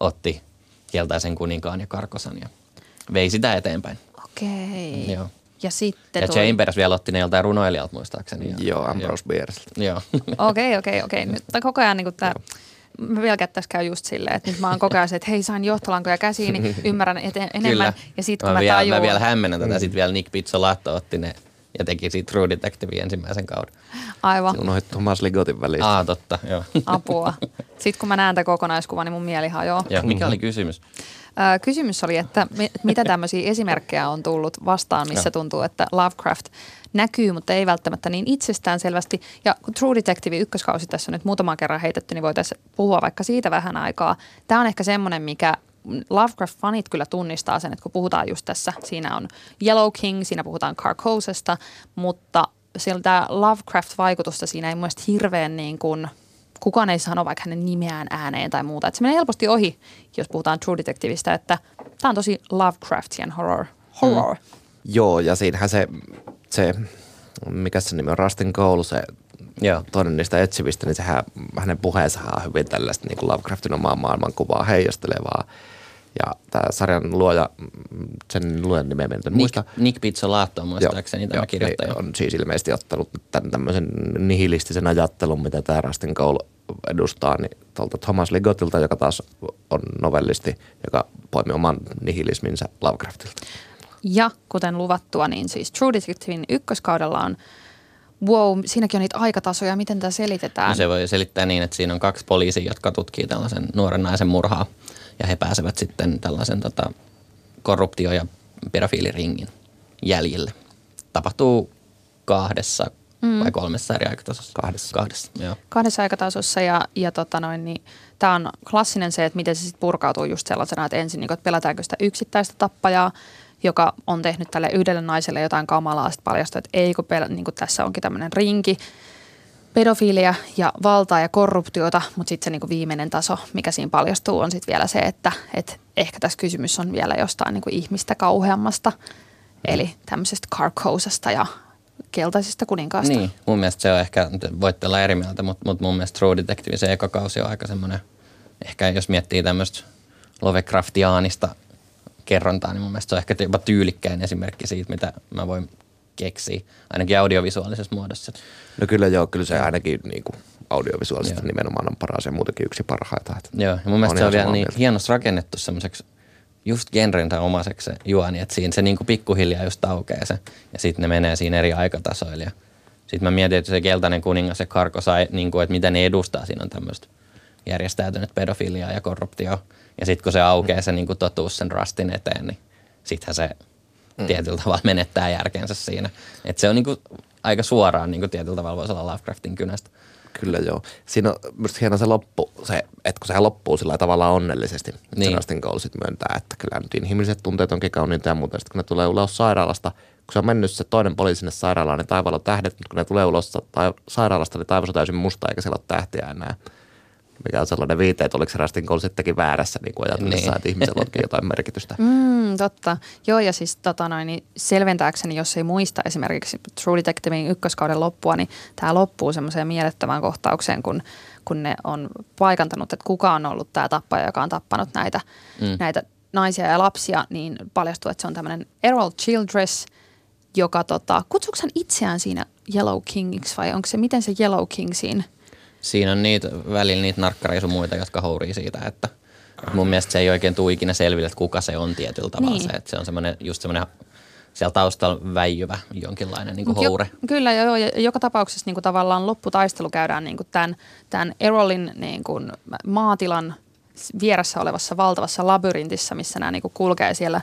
otti Keltaisen kuninkaan ja Karkosan ja vei sitä eteenpäin. Okei. Okay. Joo. Ja sitten Ja tuli... Chambers vielä otti ne joltain runoilijalta muistaakseni. Ja, joo, Ambrose Bierce. Joo. Okei, okei, okei. Nyt koko ajan niin tämä mä vielä tässä käy just silleen, että nyt mä oon koko ajan se, että hei sain johtolankoja käsiin, niin ymmärrän eten, enemmän. Kyllä. Ja sit kun mä, mä, vielä, tajuun... mä vielä hämmennän tätä, mm. sitten vielä Nick Pizzolato otti ne ja teki siitä True Detective ensimmäisen kauden. Aivan. Se unohdit Thomas Ligotin välistä. Aa, totta, joo. Apua. Sitten kun mä näen tätä kokonaiskuvan, niin mun mieli hajoaa. Joo, mikä oli kysymys? kysymys oli, että mitä tämmöisiä esimerkkejä on tullut vastaan, missä tuntuu, että Lovecraft näkyy, mutta ei välttämättä niin itsestään selvästi. Ja kun True Detective ykköskausi tässä on nyt muutaman kerran heitetty, niin voitaisiin puhua vaikka siitä vähän aikaa. Tämä on ehkä semmoinen, mikä Lovecraft-fanit kyllä tunnistaa sen, että kun puhutaan just tässä, siinä on Yellow King, siinä puhutaan Carcosesta, mutta siellä tämä Lovecraft-vaikutusta siinä ei mun hirveän niin kuin – kukaan ei sano vaikka hänen nimeään ääneen tai muuta. Että se menee helposti ohi, jos puhutaan True Detectiveista, että tämä on tosi Lovecraftian horror. horror. Mm. Joo, ja siinähän se, se, mikä se nimi on, Rustin Cole, se Joo. toinen niistä etsivistä, niin sehän, hänen puheensa on hyvin tällaista niin kuin Lovecraftin omaa maailmankuvaa heijastelevaa. Ja tämä sarjan luoja, sen luojan nimeä en muista. Nick Pizzolaatto on muistaakseni joo, tämä joo, kirjoittaja. On siis ilmeisesti ottanut tämän tämmöisen nihilistisen ajattelun, mitä tämä Rustin Cole edustaa, niin tuolta Thomas Ligotilta, joka taas on novellisti, joka poimi oman nihilisminsa Lovecraftilta. Ja kuten luvattua, niin siis True Detectivein ykköskaudella on Wow, siinäkin on niitä aikatasoja. Miten tämä selitetään? No se voi selittää niin, että siinä on kaksi poliisia, jotka tutkii tällaisen nuoren naisen murhaa ja he pääsevät sitten tällaisen tota, korruptio- ja pedofiiliringin jäljille. Tapahtuu kahdessa mm. vai kolmessa eri aikatasossa? Kahdessa. Kahdessa, joo. Kahdessa aikatasossa ja, ja tota noin, niin, tämä on klassinen se, että miten se sitten purkautuu just sellaisena, että ensin niin, että pelätäänkö sitä yksittäistä tappajaa, joka on tehnyt tälle yhdelle naiselle jotain kamalaa, sitten paljastuu, että ei kun, pelä, niin kuin tässä onkin tämmöinen rinki, pedofiilia ja valtaa ja korruptiota, mutta sitten se niinku viimeinen taso, mikä siinä paljastuu, on sitten vielä se, että et ehkä tässä kysymys on vielä jostain niinku ihmistä kauheammasta, eli tämmöisestä Carcosasta ja keltaisista kuninkaasta. Niin, mun mielestä se on ehkä, voitte olla eri mieltä, mutta, mutta mun mielestä True Detective se ekakausi on aika semmoinen, ehkä jos miettii tämmöistä Lovecraftiaanista kerrontaa, niin mun mielestä se on ehkä jopa tyylikkäin esimerkki siitä, mitä mä voin keksiä, ainakin audiovisuaalisessa muodossa. No kyllä joo, kyllä se ainakin niin kuin audiovisuaalisesti joo. nimenomaan on paras ja muutenkin yksi parhaita. Että joo, ja mun mielestä se on vielä niin hienosti rakennettu semmoiseksi just genrensä omaseksi se juoni, että siinä se niin kuin pikkuhiljaa just aukeaa se, ja sitten ne menee siinä eri aikatasoilla. Ja sitten mä mietin, että se keltainen kuningas ja karko sai, niin kuin, että mitä ne edustaa, siinä on tämmöistä järjestäytynyt pedofiliaa ja korruptio. Ja sitten kun se aukeaa se niin kuin totuus sen rastin eteen, niin sittenhän se mm. tietyllä tavalla menettää järkensä siinä. Että se on niin kuin aika suoraan niin kuin tietyllä tavalla voisi olla Lovecraftin kynästä. Kyllä joo. Siinä on myös hieno se loppu, se, että kun sehän loppuu sillä tavalla onnellisesti, niin. se Rustin Cole sitten myöntää, että kyllä nyt inhimilliset tunteet onkin kauniita ja muuta. Sitten kun ne tulee ulos sairaalasta, kun se on mennyt se toinen poliisi sinne sairaalaan, niin taivaalla on tähdet, mutta kun ne tulee ulos tai sairaalasta, niin taivas on täysin musta eikä siellä ole tähtiä enää mikä on sellainen viite, että oliko se Rastin Cole sittenkin väärässä niin kuin ajatellessa, niin. että ihmisellä onkin jotain merkitystä. Mm, totta. Joo, ja siis tota noin, niin selventääkseni, jos ei muista esimerkiksi True Detectivein ykköskauden loppua, niin tämä loppuu semmoiseen mielettömään kohtaukseen, kun, kun ne on paikantanut, että kuka on ollut tämä tappaja, joka on tappanut näitä, mm. näitä naisia ja lapsia, niin paljastuu, että se on tämmöinen Errol Childress, joka tota, kutsuuko hän itseään siinä Yellow Kingiksi vai onko se, miten se Yellow King siinä – siinä on niitä, välillä niitä narkkareja sun muita, jotka hourii siitä, että mun mielestä se ei oikein tule ikinä selville, että kuka se on tietyllä tavalla. Niin. Se, että se on semmoinen, just semmoinen siellä taustalla väijyvä jonkinlainen niin kuin houre. Jo, kyllä, joo, ja joka tapauksessa niin kuin tavallaan lopputaistelu käydään niin kuin tämän, tämän Erolin niin kuin maatilan vieressä olevassa valtavassa labyrintissä, missä nämä niin kuin kulkee siellä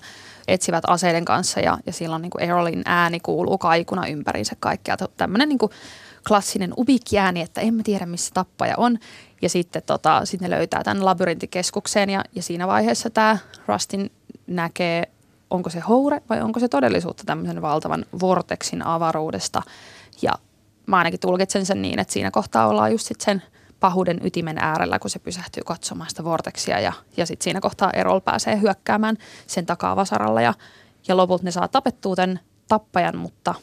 etsivät aseiden kanssa ja, ja silloin niin kuin Erolin ääni kuuluu kaikuna ympäriinsä kaikkea. Tämmöinen niin kuin klassinen ubikkiääni, että emme tiedä missä tappaja on. Ja sitten tota, sit ne löytää tämän labyrintikeskukseen ja, ja siinä vaiheessa tämä Rustin näkee, onko se houre vai onko se todellisuutta tämmöisen valtavan vorteksin avaruudesta. Ja mä ainakin tulkitsen sen niin, että siinä kohtaa ollaan just sit sen pahuuden ytimen äärellä, kun se pysähtyy katsomaan sitä vorteksia ja, ja sitten siinä kohtaa Erol pääsee hyökkäämään sen takaa vasaralla ja, ja lopulta ne saa tapettua tämän tappajan, mutta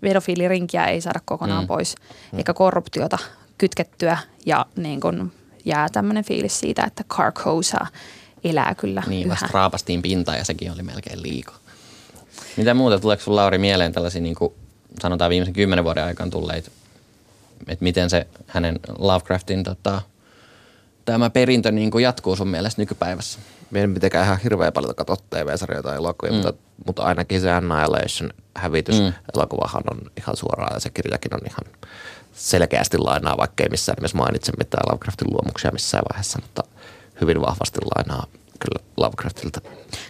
pedofiilirinkiä ei saada kokonaan mm. pois, mm. eikä korruptiota kytkettyä ja niin kun jää tämmöinen fiilis siitä, että Carcosa elää kyllä Niin, yhä. vasta raapastiin pinta ja sekin oli melkein liiko. Mitä muuta, tuleeko sinulla Lauri mieleen tällaisia niin kuin sanotaan viimeisen kymmenen vuoden aikana tulleita, että miten se hänen Lovecraftin tota, tämä perintö niin kuin jatkuu sun mielestä nykypäivässä? Meidän mitenkään ihan hirveän paljon katsoa TV-sarjoja tai elokuvia, mm. mutta, mutta ainakin se Annihilation hävitys mm. elokuvahan on ihan suoraan ja se kirjakin on ihan selkeästi lainaa, vaikka ei missään nimessä mainitse mitään Lovecraftin luomuksia missään vaiheessa, mutta hyvin vahvasti lainaa kyllä Lovecraftilta.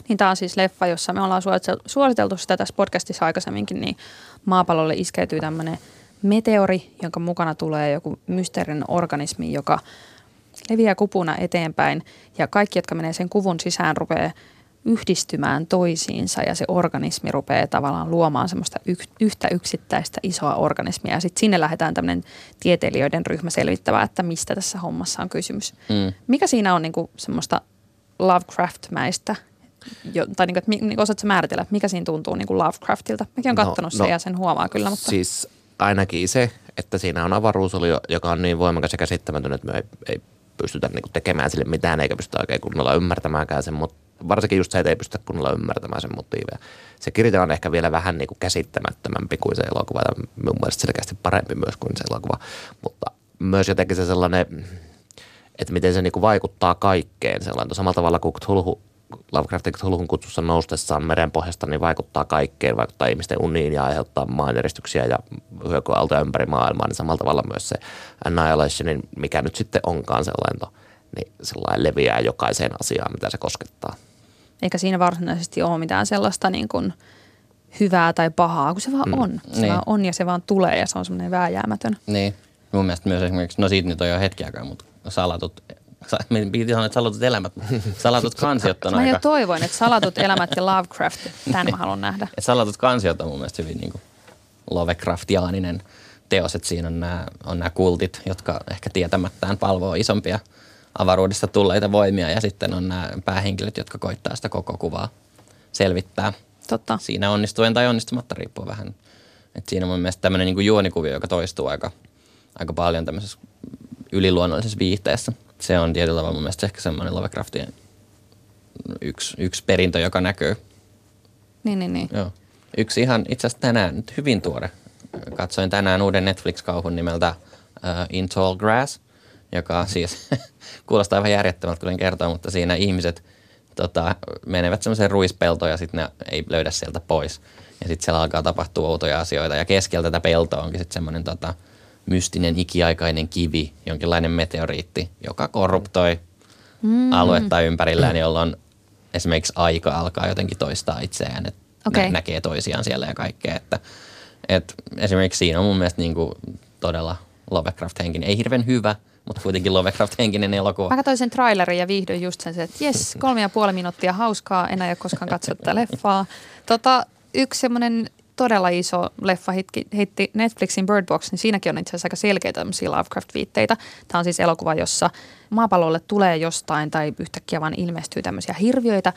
Niin tämä on siis leffa, jossa me ollaan suositeltu sitä tässä podcastissa aikaisemminkin, niin maapallolle iskeytyy tämmöinen meteori, jonka mukana tulee joku mysteerinen organismi, joka leviää kupuna eteenpäin ja kaikki, jotka menee sen kuvun sisään, rupeaa yhdistymään toisiinsa ja se organismi rupeaa tavallaan luomaan semmoista yhtä yksittäistä isoa organismia. Ja sitten sinne lähdetään tämmöinen tieteilijöiden ryhmä selvittämään, että mistä tässä hommassa on kysymys. Mm. Mikä siinä on niinku semmoista Lovecraft-mäistä? Jo, tai niinku, että niinku osaatko määritellä, että mikä siinä tuntuu niinku Lovecraftilta? Mäkin olen no, katsonut no, sen ja sen huomaa kyllä. Mutta... Siis ainakin se, että siinä on avaruusolio, joka on niin voimakas ja käsittämätön, että me ei, ei pystytä niinku tekemään sille mitään eikä pystytä oikein kunnolla ymmärtämäänkään sen, mutta varsinkin just se, että ei pystytä kunnolla ymmärtämään sen motiiveja. Se kirja on ehkä vielä vähän niin kuin käsittämättömämpi kuin se elokuva ja mun mielestä selkeästi parempi myös kuin se elokuva, mutta myös jotenkin se sellainen, että miten se niin kuin vaikuttaa kaikkeen sellainen. Samalla tavalla kuin Cthulhu, Lovecraftin Cthulhun kutsussa noustessaan merenpohjasta, niin vaikuttaa kaikkeen, vaikuttaa ihmisten uniin ja aiheuttaa maanjäristyksiä ja hyökyaaltoja ympäri maailmaa, niin samalla tavalla myös se Annihilationin, mikä nyt sitten onkaan sellainen, niin sellainen leviää jokaiseen asiaan, mitä se koskettaa. Eikä siinä varsinaisesti ole mitään sellaista niin kuin hyvää tai pahaa, kun se vaan mm. on. Se niin. vaan on ja se vaan tulee ja se on semmoinen vääjäämätön. Niin. Mun mielestä myös esimerkiksi, no siitä nyt on jo hetki aikaa, mutta salatut Piti sanoa, että salatut elämät. Salatut kansiot on Mä aika... jo toivoin, että salatut elämät ja Lovecraft, tämän mä haluan nähdä. Et salatut kansiot on mun mielestä hyvin niin kuin Lovecraftiaaninen teos, että siinä on nämä, on nämä kultit, jotka ehkä tietämättään palvoo isompia – avaruudesta tulleita voimia ja sitten on nämä päähenkilöt, jotka koittaa sitä koko kuvaa selvittää. Totta. Siinä onnistuen tai onnistumatta riippuu vähän. Et siinä on mun mielestä tämmöinen niin juonikuvio, joka toistuu aika, aika paljon tämmöisessä yliluonnollisessa viihteessä. Se on tietyllä tavalla mun mielestä ehkä semmoinen Lovecraftien yksi, yksi perintö, joka näkyy. Niin, niin, niin. Joo. Yksi ihan itse asiassa tänään, nyt hyvin tuore. Katsoin tänään uuden Netflix-kauhun nimeltä uh, In Tall Grass, joka siis kuulostaa aivan järjettömältä, kuten kertoo, mutta siinä ihmiset tota, menevät semmoiseen ruispeltoon ja sitten ne ei löydä sieltä pois. Ja sitten siellä alkaa tapahtua outoja asioita ja keskellä tätä peltoa onkin sitten semmoinen tota, mystinen ikiaikainen kivi, jonkinlainen meteoriitti, joka korruptoi mm. aluetta ympärillään, jolloin esimerkiksi aika alkaa jotenkin toistaa itseään, että Okei. nä- näkee toisiaan siellä ja kaikkea. Että, et esimerkiksi siinä on mun mielestä niinku todella Lovecraft-henkinen. Ei hirveän hyvä, mutta kuitenkin Lovecraft-henkinen elokuva. Mä katsoin sen trailerin ja viihdyin just sen, että jes, kolme ja puoli minuuttia hauskaa, en aio koskaan katsoa tätä leffaa. Tota, yksi semmoinen todella iso leffa hitti, hitti Netflixin Bird Box, niin siinäkin on itse asiassa aika selkeitä tämmöisiä Lovecraft-viitteitä. Tämä on siis elokuva, jossa maapallolle tulee jostain tai yhtäkkiä vaan ilmestyy tämmöisiä hirviöitä,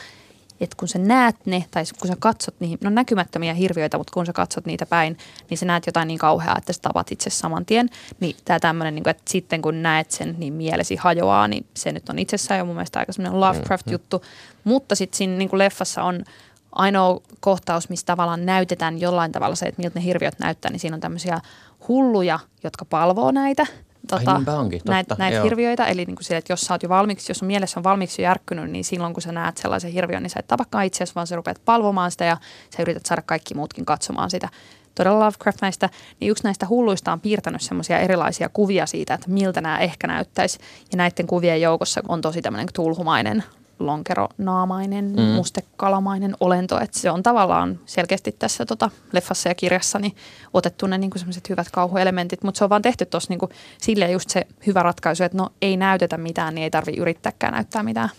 että kun sä näet ne, tai kun sä katsot niihin, ne on näkymättömiä hirviöitä, mutta kun sä katsot niitä päin, niin sä näet jotain niin kauheaa, että sä tavat itse saman tien. Niin tämä tämmöinen, niin että sitten kun näet sen, niin mielesi hajoaa, niin se nyt on itsessään jo mun mielestä aika semmoinen Lovecraft-juttu. Mutta sitten siinä niin leffassa on ainoa kohtaus, missä tavallaan näytetään jollain tavalla se, että miltä ne hirviöt näyttää, niin siinä on tämmöisiä hulluja, jotka palvoo näitä. tota, niinpä onkin, totta, näitä, näitä joo. hirviöitä. Eli niin kuin sille, että jos sä oot jo valmiiksi, jos sun mielessä on valmiiksi jo järkkynyt, niin silloin kun sä näet sellaisen hirviön, niin sä et tapakaan itseäsi, vaan sä rupeat palvomaan sitä ja sä yrität saada kaikki muutkin katsomaan sitä. Todella Lovecraft näistä, niin yksi näistä hulluista on piirtänyt semmoisia erilaisia kuvia siitä, että miltä nämä ehkä näyttäisi. Ja näiden kuvien joukossa on tosi tämmöinen tulhumainen lonkeronaamainen, mm. mustekalamainen olento. Että se on tavallaan selkeästi tässä tota, leffassa ja kirjassa niin otettu ne niin semmoiset hyvät kauhuelementit, mutta se on vaan tehty tuossa niin silleen just se hyvä ratkaisu, että no ei näytetä mitään, niin ei tarvi yrittääkään näyttää mitään.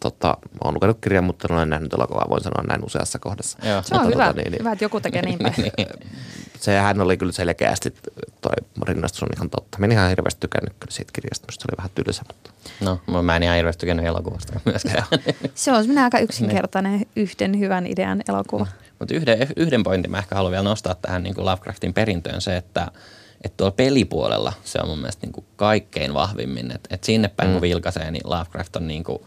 Tota, olen lukenut kirjan, mutta en ole nähnyt elokuvaa, voin sanoa näin useassa kohdassa. Joo. Se on Mutta hyvä, tota, niin, niin, hyvä, että joku tekee niin päin. Sehän oli kyllä selkeästi, toi rinnastus on ihan totta. Meni ihan hirveästi tykännyt kyllä siitä kirjasta, musta se oli vähän tylsä, mutta No, mä en ihan hirveästi tykännyt elokuvasta myöskään. Se on semmoinen aika yksinkertainen yhden hyvän idean elokuva. Mutta yhden, yhden pointin mä ehkä haluan vielä nostaa tähän niin kuin Lovecraftin perintöön se, että, että tuolla pelipuolella se on mun mielestä niin kuin kaikkein vahvimmin. Että et sinne päin mm. kun vilkaisee, niin Lovecraft on niin kuin,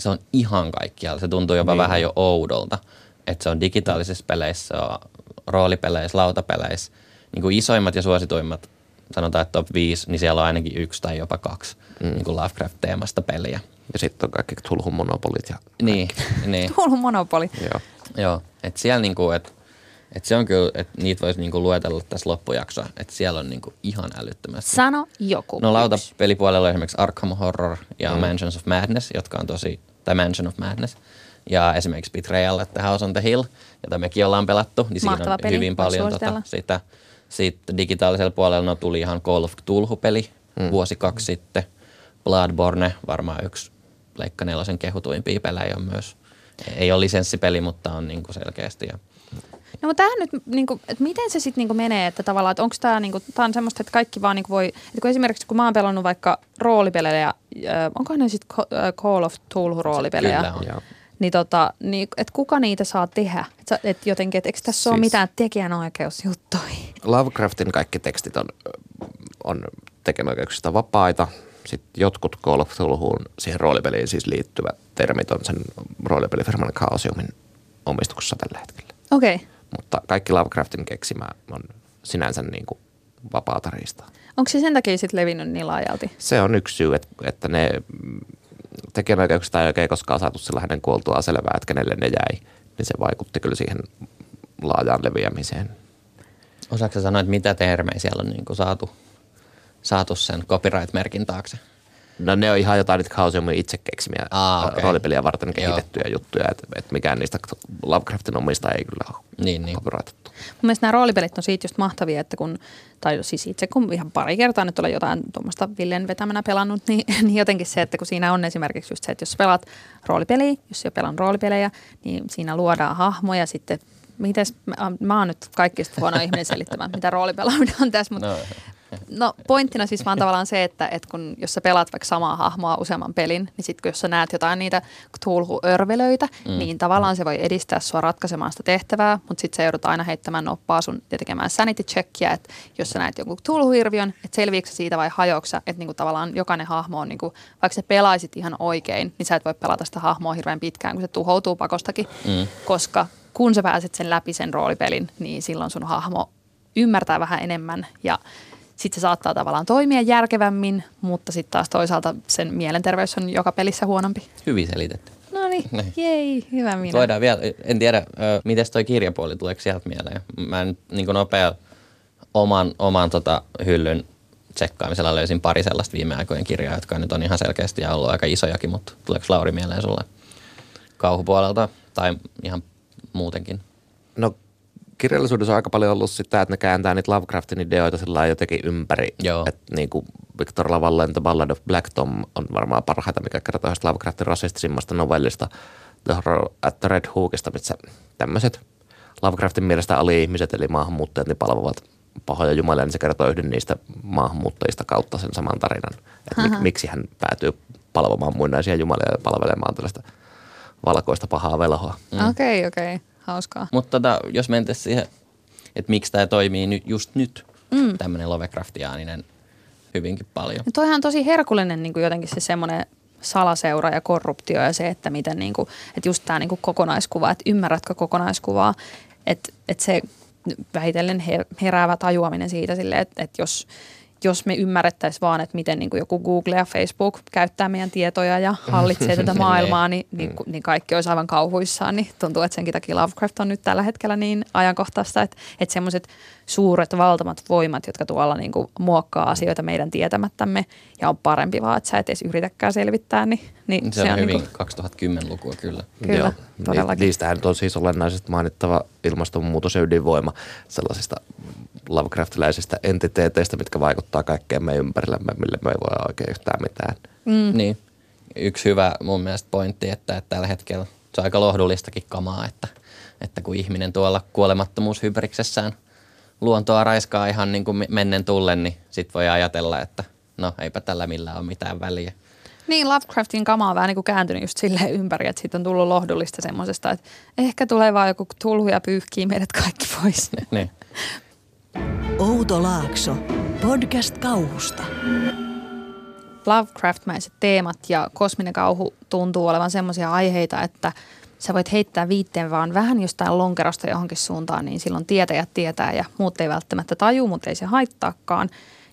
se on ihan kaikkialla. Se tuntuu jopa niin. vähän jo oudolta. Että se on digitaalisissa peleissä, se on roolipeleissä, lautapeleissä. Niin kuin isoimmat ja suosituimmat, sanotaan, että top 5, niin siellä on ainakin yksi tai jopa kaksi mm. niin kuin Lovecraft-teemasta peliä. ja sitten on kaikki Tulhun monopolit ja Niin, niin. Tullut monopoli. joo. Joo, että siellä niinku, että et se on kyllä, että niitä voisi niinku luetella tässä loppujaksoa, että siellä on niinku ihan älyttömästi. Sano joku. No lautapelipuolella on esimerkiksi Arkham Horror ja mm. Mansions of Madness, jotka on tosi, tai Mansion of Madness. Ja esimerkiksi Betrayal at the House on the Hill, jota mekin ollaan pelattu, niin siinä Mahtava on peli, hyvin paljon tota, sitä. Sitten digitaalisella puolella no, tuli ihan Call of Cthulhu-peli mm. vuosi kaksi sitten. Bloodborne, varmaan yksi Leikka Nelosen kehutuimpia pelejä on myös. Ei ole lisenssipeli, mutta on niinku selkeästi. Ja No mutta tämähän nyt, niinku, että miten se sitten niinku menee, että tavallaan, että onko tämä niinku, tää on semmoista, että kaikki vaan niinku voi, että kun esimerkiksi kun mä oon pelannut vaikka roolipelejä, äh, onkohan ne sitten Call of Cthulhu roolipelejä, Kyllä on. Joo. niin tota, niin, että kuka niitä saa tehdä? Että et jotenkin, että eikö tässä siis... ole mitään tekijänoikeusjuttuja? Lovecraftin kaikki tekstit on, on tekijänoikeuksista vapaita. Sitten jotkut Call of Cthulhuun siihen roolipeliin siis liittyvät termit on sen roolipelifirman Chaosiumin omistuksessa tällä hetkellä. Okei. Okay. Mutta kaikki Lovecraftin keksimä on sinänsä niin kuin vapaata riistaa. Onko se sen takia sitten levinnyt niin laajalti? Se on yksi syy, että, että ne tekijänoikeuksista ei oikein koskaan saatu sillä hänen kuoltuaan selvää, että kenelle ne jäi. Niin se vaikutti kyllä siihen laajaan leviämiseen. Osaatko sä sanoa, että mitä termejä siellä on niinku saatu, saatu sen copyright-merkin taakse? No ne on ihan jotain niitä Chaosiumin itse keksimiä Aa, okei. roolipeliä varten Joo. kehitettyjä juttuja, että et mikään niistä Lovecraftin omista ei kyllä ole Niin, niin. copyrightattu. Mun mielestä nämä roolipelit on siitä just mahtavia, että kun, tai siis itse kun ihan pari kertaa nyt olen jotain tuommoista Villen vetämänä pelannut, niin, niin jotenkin se, että kun siinä on esimerkiksi just se, että jos pelaat roolipeliä, jos jo pelan roolipelejä, niin siinä luodaan hahmoja sitten Mites, mä, mä oon nyt kaikista huono ihminen selittämään, mitä roolipelaaminen on tässä, mutta No, No pointtina siis vaan tavallaan se, että, että kun, jos sä pelaat vaikka samaa hahmoa useamman pelin, niin sitten jos sä näet jotain niitä Cthulhu-örvelöitä, mm. niin tavallaan se voi edistää sua ratkaisemaan sitä tehtävää, mutta sitten sä joudut aina heittämään noppaa sun ja tekemään sanity checkia, että jos sä näet jonkun Cthulhu-hirviön, että selviikö siitä vai hajoksä, että niinku tavallaan jokainen hahmo on, niinku, vaikka sä pelaisit ihan oikein, niin sä et voi pelata sitä hahmoa hirveän pitkään, kun se tuhoutuu pakostakin, mm. koska kun sä pääset sen läpi sen roolipelin, niin silloin sun hahmo ymmärtää vähän enemmän ja sitten se saattaa tavallaan toimia järkevämmin, mutta sitten taas toisaalta sen mielenterveys on joka pelissä huonompi. Hyvin selitetty. No niin, jei, hyvä minä. Voidaan vielä, en tiedä, miten toi kirjapuoli, tuleeko sieltä mieleen? Mä en niin nopea oman, oman tota, hyllyn tsekkaamisella löysin pari sellaista viime aikojen kirjaa, jotka nyt on ihan selkeästi ja ollut aika isojakin, mutta tuleeko Lauri mieleen sulle kauhupuolelta tai ihan muutenkin? No kirjallisuudessa on aika paljon ollut sitä, että ne kääntää niitä Lovecraftin ideoita sillä jotenkin ympäri. Joo. Että niin kuin Victor Lavallen The Ballad of Black Tom on varmaan parhaita, mikä kertoo Lovecraftin rasistisimmasta novellista The Horror at the Red Hookista, missä tämmöiset Lovecraftin mielestä ali-ihmiset eli maahanmuuttajat niin palvovat pahoja jumalia, niin se kertoo yhden niistä maahanmuuttajista kautta sen saman tarinan. Että mik, miksi hän päätyy palvomaan muinaisia jumalia ja palvelemaan tällaista valkoista pahaa velhoa. Okei, mm. okei. Okay, okay. Hauskaa. Mutta tota, jos mentäisiin siihen, että miksi tämä toimii nyt, just nyt, mm. tämmöinen Lovecraftiaaninen hyvinkin paljon. Ja toihan on tosi herkullinen niin kuin jotenkin se semmoinen salaseura ja korruptio ja se, että miten niin kuin, että just tämä niin kuin kokonaiskuva, että ymmärrätkö kokonaiskuvaa, että, että se vähitellen heräävä tajuaminen siitä sille, että, että jos – jos me ymmärrettäisiin vaan, että miten niin kuin joku Google ja Facebook käyttää meidän tietoja ja hallitsee tätä maailmaa, niin, niin, mm. niin kaikki olisi aivan kauhuissaan. Niin tuntuu, että senkin takia Lovecraft on nyt tällä hetkellä niin ajankohtaista, että, että semmoiset suuret, valtamat voimat, jotka tuolla niin kuin muokkaa asioita meidän tietämättämme ja on parempi vaan, että sä et edes yritäkään selvittää, niin, niin se, se on, on hyvin niin kuin, 2010-lukua kyllä. Kyllä, Joo. todellakin. Niistähän on siis olennaisesti mainittava ilmastonmuutos ja ydinvoima sellaisista Lovecraftiläisistä entiteeteistä, mitkä vaikuttaa kaikkeen meidän ympärillämme, mille me ei voi oikein yhtään mitään. Mm. Niin. Yksi hyvä mun mielestä pointti, että, että tällä hetkellä se on aika lohdullistakin kamaa, että, että kun ihminen tuolla kuolemattomuushybriksessään luontoa raiskaa ihan niin kuin mennen tullen, niin sit voi ajatella, että no eipä tällä millään ole mitään väliä. Niin, Lovecraftin kama on vähän niin kuin kääntynyt just silleen ympäri, että siitä on tullut lohdullista semmoisesta, että ehkä tulee vaan joku tulhu ja pyyhkii meidät kaikki pois. niin. Outo Laakso, podcast kauhusta. Lovecraft-mäiset teemat ja kosminen kauhu tuntuu olevan semmoisia aiheita, että sä voit heittää viitteen vaan vähän jostain lonkerosta johonkin suuntaan, niin silloin tietäjät tietää ja muut ei välttämättä taju, mutta ei se haittaakaan.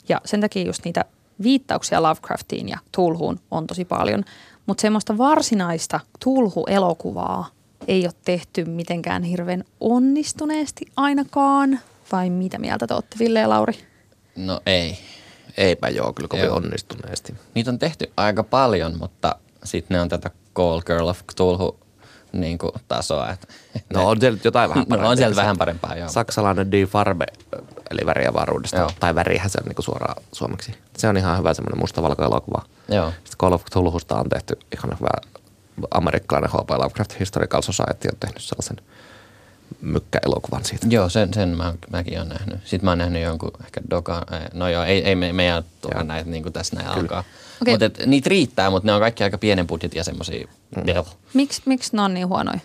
Ja sen takia just niitä viittauksia Lovecraftiin ja Tulhuun on tosi paljon, mutta semmoista varsinaista Tulhu-elokuvaa ei ole tehty mitenkään hirveän onnistuneesti ainakaan. Vai mitä mieltä te olette, Ville ja Lauri? No ei. Eipä joo, kyllä kovin joo. onnistuneesti. Niitä on tehty aika paljon, mutta sitten ne on tätä Call Girl of Cthulhu niin kuin tasoa. Että, no on sieltä jotain vähän parempaa. No on sieltä vähän parempaa, joo. Saksalainen Die Farbe, eli väriä varuudesta, joo. tai värihän se on niin suoraan suomeksi. Se on ihan hyvä semmoinen mustavalkoelokuva. Joo. Sitten Call of Cthulhusta on tehty ihan hyvä amerikkalainen H.P. Lovecraft Historical Society on tehnyt sellaisen – mykkäelokuvan siitä. Joo, sen, sen mä, mäkin olen nähnyt. Sitten mä oon nähnyt jonkun ehkä doka, no joo, ei, ei me, meidän tuoda näitä niin kuin tässä näin Kyllä. alkaa. Okay. Mutta niitä riittää, mutta ne on kaikki aika pienen budjetin ja semmoisia. Mm. Miksi miks ne on niin huonoja?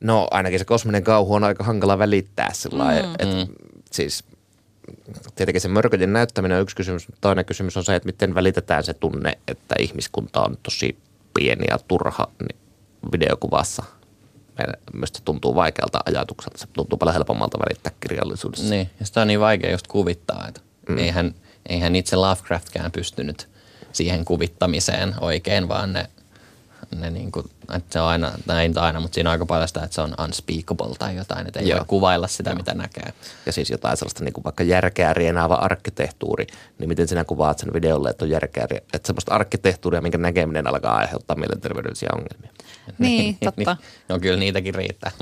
No ainakin se kosminen kauhu on aika hankala välittää sillä mm. että mm. siis tietenkin se mörköjen näyttäminen on yksi kysymys, mutta toinen kysymys on se, että miten välitetään se tunne, että ihmiskunta on tosi pieni ja turha niin videokuvassa – Mielestäni tuntuu vaikealta ajatukselta. Se tuntuu paljon helpommalta välittää kirjallisuudessa. Niin, ja sitä on niin vaikea just kuvittaa, että mm. eihän, eihän itse Lovecraftkään pystynyt siihen kuvittamiseen oikein, vaan ne, ne niin kuin, että se on aina, näin aina, mutta siinä on aika paljon sitä, että se on unspeakable tai jotain, että ei Joo. voi kuvailla sitä, Joo. mitä näkee. Ja siis jotain sellaista niin kuin vaikka järkeä rienaava arkkitehtuuri, niin miten sinä kuvaat sen videolle, että on järkeä, että semmoista arkkitehtuuria, minkä näkeminen alkaa aiheuttaa mielenterveydellisiä ongelmia. Niin, niin totta. no kyllä niitäkin riittää.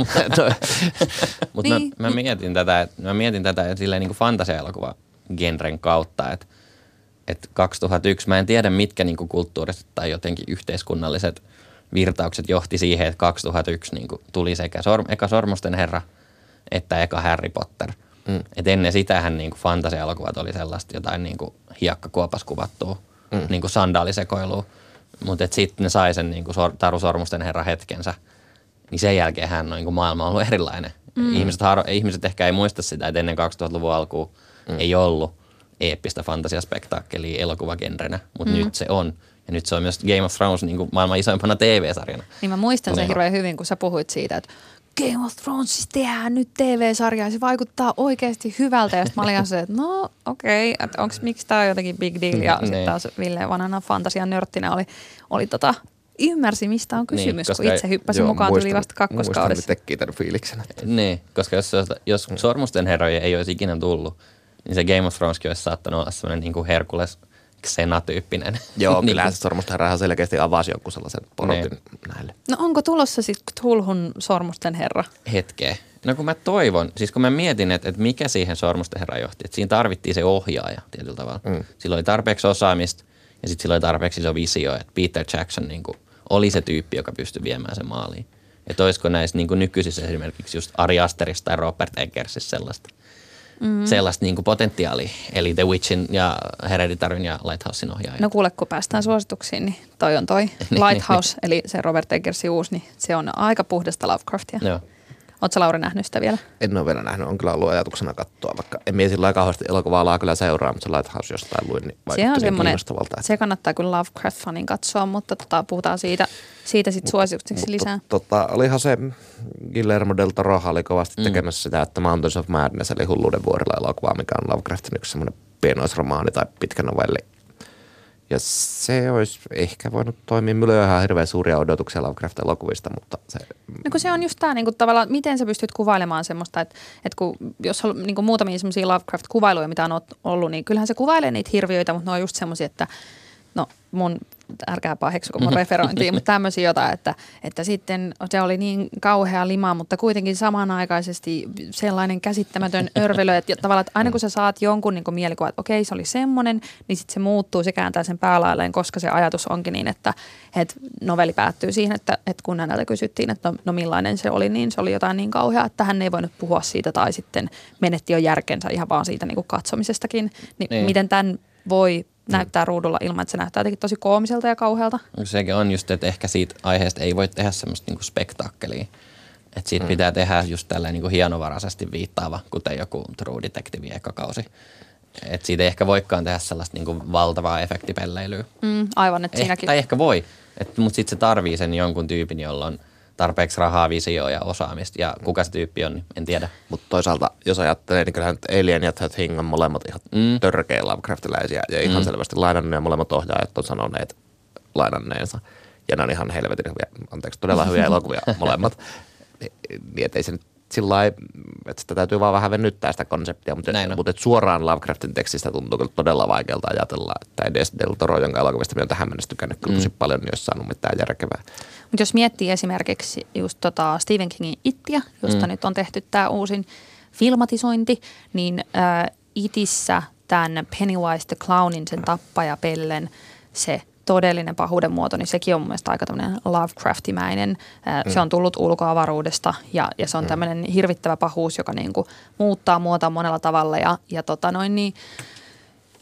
Mutta niin. mä, mä, mietin tätä, että, mä mietin tätä että silleen niin kuin fantasia-elokuva genren kautta, että, että 2001, mä en tiedä mitkä niin kuin kulttuuriset tai jotenkin yhteiskunnalliset virtaukset johti siihen, että 2001 niin kuin tuli sekä sorm, eka Sormusten herra että eka Harry Potter. Mm. Et ennen sitähän niin fantasia-elokuvat oli sellaista jotain niin kuin hiekkakuopas kuvattua, mm. niin kuin sandaalisekoilua. Mutta sitten ne sai sen niin kuin sor- Taru Sormusten herra hetkensä, niin sen jälkeen hän on niin kuin maailma ollut erilainen. Mm. Ihmiset, har- ihmiset ehkä ei muista sitä, että ennen 2000-luvun alkuun mm. ei ollut eeppistä fantasiaspektaakkelia elokuvagenrenä, mutta mm. nyt se on. Ja nyt se on myös Game of Thrones niin kuin maailman isoimpana TV-sarjana. Niin mä muistan sen hirveän hyvin, kun sä puhuit siitä, että Game of Thrones tehdään nyt TV-sarjaa, se vaikuttaa oikeasti hyvältä. Ja sitten mä olin se, että no okei, okay, että miksi tämä on jotenkin big deal. Ja sitten Niin. taas Ville vanhana fantasian nörttinä oli, oli tota, ymmärsi mistä on kysymys, Niin, kun itse hyppäsin mukaan tuli vasta kakkoskaudessa. Muistan, teki tämän fiiliksen. Että Niin, koska jos, jos Sormusten herroja ei olisi ikinä tullut, niin se Game of Throneskin olisi saattanut olla semmoinen niin kuin Herkules Xena-tyyppinen. joo, niin, kyllähän se sormusten herra selkeästi avasi jonkun sellaisen porotin näille. No onko tulossa sitten Tulhun sormusten herra? hetkeä. No kun mä toivon, siis kun mä mietin, että, että mikä siihen Sormusten herra johti, että siinä tarvittiin se ohjaaja tietyllä tavalla. Mm. Sillä oli tarpeeksi osaamista ja sitten sillä oli tarpeeksi iso visio, että Peter Jackson niin kuin, oli se tyyppi, joka pystyi viemään sen maaliin. Että olisiko näissä niin kuin nykyisissä esimerkiksi just Ari Asterissa tai Robert Eggersissa sellaista, mm. sellaista niin kuin potentiaalia. Eli The Witchin ja Hereditaryn ja Lighthousein ohjaaja. No kuule, kun päästään suosituksiin, niin toi on toi Lighthouse, eli se Robert Eggersin uusi, niin se on aika puhdasta Lovecraftia. Joo. Oletko Lauri nähnyt sitä vielä? En ole vielä nähnyt, on kyllä ollut ajatuksena katsoa, vaikka en mie sillä kauheasti elokuvaa kyllä seuraa, mutta se Lighthouse jostain luin, niin Se on niin että- se kannattaa kyllä Lovecraft-fanin katsoa, mutta tota, puhutaan siitä, siitä sitten suosituksiksi lisää. Tota, olihan se Guillermo del Toro oli kovasti mm. tekemässä sitä, että Mountains of Madness, eli Hulluuden vuorilla elokuva, mikä on Lovecraftin yksi semmoinen pienoisromaani tai pitkä novelli. Ja se olisi ehkä voinut toimia. Minulla on ihan hirveän suuria odotuksia Lovecraft-elokuvista, mutta se... No kun se on just tämä niinku, tavallaan, miten sä pystyt kuvailemaan semmoista, että, että kun, jos on niinku, muutamia semmoisia Lovecraft-kuvailuja, mitä on ollut, niin kyllähän se kuvailee niitä hirviöitä, mutta ne on just semmoisia, että no mun, älkää paheksuko mun referointiin, mutta tämmöisiä jotain, että, että sitten se oli niin kauhea lima, mutta kuitenkin samanaikaisesti sellainen käsittämätön örvelö, että tavallaan, että aina kun sä saat jonkun niin mielikuvan, että okei se oli semmoinen, niin sitten se muuttuu, se kääntää sen päälailleen, koska se ajatus onkin niin, että, että novelli päättyy siihen, että, että kun häneltä kysyttiin, että no, no millainen se oli, niin se oli jotain niin kauheaa, että hän ei voinut puhua siitä tai sitten menetti jo järkensä ihan vaan siitä niin kuin katsomisestakin. Niin, Niin. niin. miten tämän voi näyttää ruudulla ilman, että se näyttää jotenkin tosi koomiselta ja kauhealta? Sekin on just, että ehkä siitä aiheesta ei voi tehdä semmoista niinku spektaakkelia. Että siitä mm. pitää tehdä just tällainen niinku hienovaraisesti viittaava, kuten joku True Detective eka kausi. Että siitä ei ehkä voikaan tehdä sellaista niinku valtavaa efektipelleilyä. Mm, aivan, että Eh, siinäkin. tai ehkä voi, mutta sitten se tarvii sen jonkun tyypin, jolla on tarpeeksi rahaa, visioa ja osaamista. Ja kuka se tyyppi on, niin en tiedä. Mutta toisaalta, jos ajattelee, niin kyllähän Alien ja The Thing on molemmat ihan Mm. törkeä Lovecraftiläisiä ja ihan Mm. selvästi lainannut ja molemmat ohjaajat on sanoneet lainanneensa. Ja ne on ihan helvetin hyviä, anteeksi, todella hyviä elokuvia molemmat. Niin, et ei se nyt sillä lailla, että sitä täytyy vaan vähän venyttää sitä konseptia, mutta, Näin on. mutta suoraan Lovecraftin tekstistä tuntuu kyllä todella vaikealta ajatella, että edes Del Toro, jonka elokuvista minä olen tähän mennessä tykännyt kyllä tosi Mm. paljon, niin olisi saanut mitään järkevää. Mutta jos miettii esimerkiksi just tota Stephen Kingin Ittiä, josta Mm. nyt on tehty tämä uusin filmatisointi, niin äh, Itissä tämän Pennywise the Clownin, sen tappajapellen, se todellinen pahuuden muoto, niin sekin on mun mielestä aika tämmöinen Lovecraftimäinen. Äh, Se on tullut ulkoavaruudesta ja, ja se on tämmöinen hirvittävä pahuus, joka niinku muuttaa muotoa monella tavalla ja, ja tota noin niin,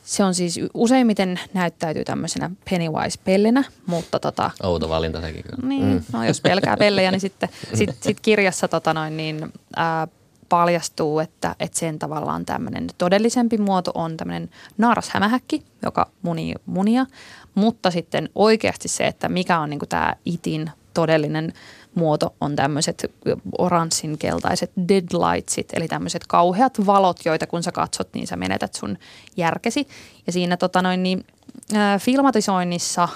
se on siis useimmiten näyttäytyy tämmöisenä Pennywise-pellenä, mutta tota, Outo valinta sekin kyllä. niin, mm. no jos pelkää pellejä, niin sitten sit, sit kirjassa tota noin, niin, ää, paljastuu, että, että sen tavallaan tämmöinen todellisempi muoto on tämmöinen naarashämähäkki, joka munii munia, mutta sitten oikeasti se, että mikä on niin tämä itin todellinen muoto on tämmöiset oranssin keltaiset deadlightsit, eli tämmöiset kauheat valot, joita kun sä katsot, niin sä menetät sun järkesi. Ja siinä tota noin, niin, ää, filmatisoinnissa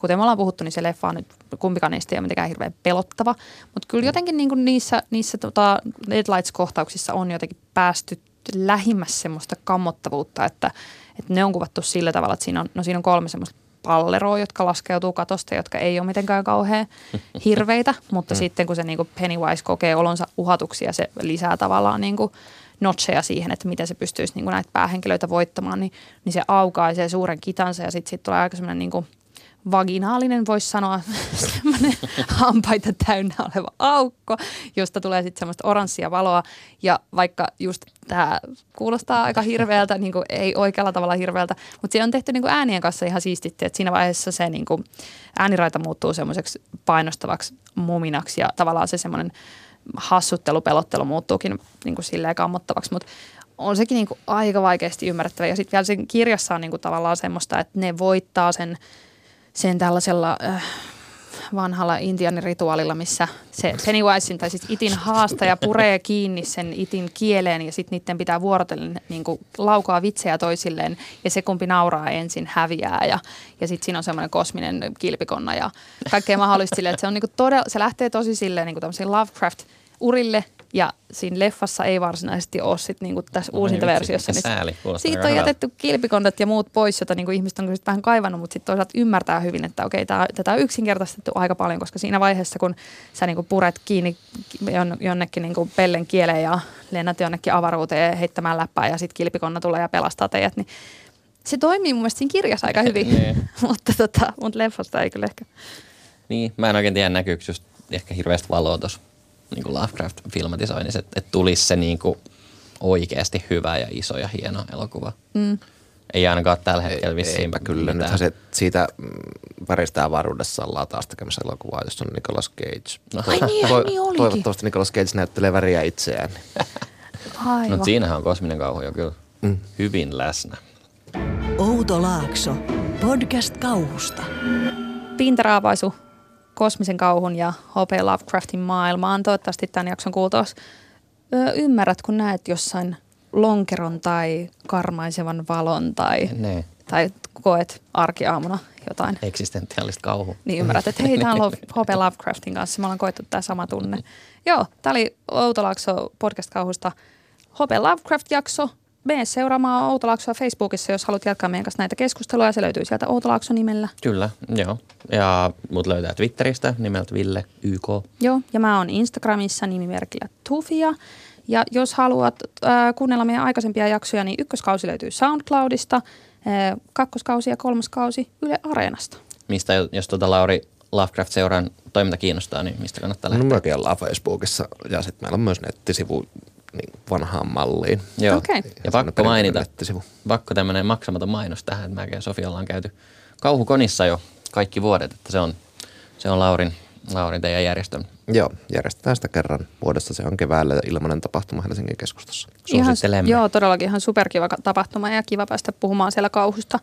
kuten me ollaan puhuttu, niin se leffa on nyt kumpikaan niistä ei ole mitenkään hirveän pelottava. Mutta kyllä jotenkin niin kuin niissä, niissä tota Deadlights-kohtauksissa on jotenkin päästy lähimmäs semmoista kammottavuutta, että, että ne on kuvattu sillä tavalla, että siinä on, no siinä on kolme semmoista palleroa, jotka laskeutuu katosta, jotka ei ole mitenkään kauhean hirveitä, mutta sitten kun se niin kuin Pennywise kokee olonsa uhatuksi ja se lisää tavallaan niin kuin notcheja siihen, että miten se pystyisi niin kuin näitä päähenkilöitä voittamaan, niin, niin se aukaisee suuren kitansa ja sitten sit tulee aika semmoinen niin kuin vaginaalinen, voisi sanoa, semmoinen hampaita täynnä oleva aukko, josta tulee sitten semmoista oranssia valoa. Ja vaikka just tämä kuulostaa aika hirveältä, niin kuin ei oikealla tavalla hirveältä, mutta se on tehty niin kuin äänien kanssa ihan siistitti, että siinä vaiheessa se niin kuin ääniraita muuttuu semmoiseksi painostavaksi muminaksi ja tavallaan se semmoinen hassuttelu, pelottelu muuttuukin niin kuin silleen kammottavaksi, mutta on sekin niin kuin aika vaikeasti ymmärrettävä. Ja sitten vielä sen kirjassa on niin kuin tavallaan semmoista, että ne voittaa sen, sen tällaisella äh, vanhalla intianirituaalilla, missä se Pennywisein tai siis itin haastaja puree kiinni sen itin kieleen ja sitten niiden pitää vuorotellen niin kuin laukaa vitsejä toisilleen ja se kumpi nauraa ensin häviää ja, ja sitten siinä on semmoinen kosminen kilpikonna ja kaikkea mahdollista silleen, että se on niin kuin todella, se lähtee tosi silleen niin kuin Lovecraft – urille ja siinä leffassa ei varsinaisesti ole sit niinku tässä no, uusinta versiossa. Niin sääli, siitä on jätetty kilpikonnat ja muut pois, jota niinku ihmiset on vähän kaivannut, mutta sitten toisaalta ymmärtää hyvin, että okei, tää, tätä on yksinkertaistettu aika paljon, koska siinä vaiheessa, kun sä niinku puret kiinni jonnekin niinku pellen kieleen ja lennät jonnekin avaruuteen heittämään läppää ja sitten kilpikonna tulee ja pelastaa teidät, niin se toimii mun mielestä siinä kirjassa aika hyvin, niin. mutta, tota, mutta leffasta ei kyllä ehkä. Niin, mä en oikein tiedä näkyykö just ehkä hirveästi valoa tuossa niin kuin Lovecraft-filmatisoinnissa, että, että tulisi se niin kuin oikeasti hyvä ja iso ja hieno elokuva. Mm. Ei ainakaan tällä hetkellä vissiin. Eipä kyllä. Mitään. Nythän se siitä väristä avaruudessa ollaan taas tekemässä elokuvaa, jos on Nicolas Cage. No. Ai niin, to- niin olikin. Toivottavasti Nicolas Cage näyttelee väriä itseään. No siinähän on kosminen kauhu jo kyllä mm. hyvin läsnä. Outo Laakso, podcast kauhusta. Pintaraapaisu kosmisen kauhun ja H.P. Lovecraftin maailmaan. Toivottavasti tämän jakson kuultuas ymmärrät, kun näet jossain lonkeron tai karmaisevan valon tai, ne. tai koet arkiaamuna jotain. Eksistentiaalista kauhua. Niin ymmärrät, että hei, tämä on H.P. Lovecraftin kanssa. Me ollaan koettu tämä sama tunne. Joo, tämä oli Outolaakso podcast-kauhusta H.P. Lovecraft-jakso mene seuraamaan Outolaaksoa Facebookissa, jos haluat jatkaa meidän kanssa näitä keskusteluja. Se löytyy sieltä Outolaakso nimellä. Kyllä, joo. Ja mut löytää Twitteristä nimeltä Ville YK. Joo, ja mä oon Instagramissa nimimerkillä Tufia. Ja jos haluat äh, kuunnella meidän aikaisempia jaksoja, niin ykköskausi löytyy SoundCloudista, äh, kakkoskausi ja kolmoskausi Yle Areenasta. Mistä, jos tuota Lauri Lovecraft-seuran toiminta kiinnostaa, niin mistä kannattaa lähteä? No mäkin ollaan Facebookissa ja sitten meillä on myös nettisivu niin vanhaan malliin. Joo. Okay. Ja pakko mainita, pakko tämmöinen maksamaton mainos tähän, että mäkin ja Sofia ollaan käyty kauhukonissa jo kaikki vuodet, että se on, se on Laurin, Laurin teidän järjestön. Joo, järjestetään sitä kerran vuodessa. Se on keväällä ilmainen tapahtuma Helsingin keskustassa. Suosittelemme. Ihan, joo, todellakin ihan superkiva tapahtuma ja kiva päästä puhumaan siellä kauhusta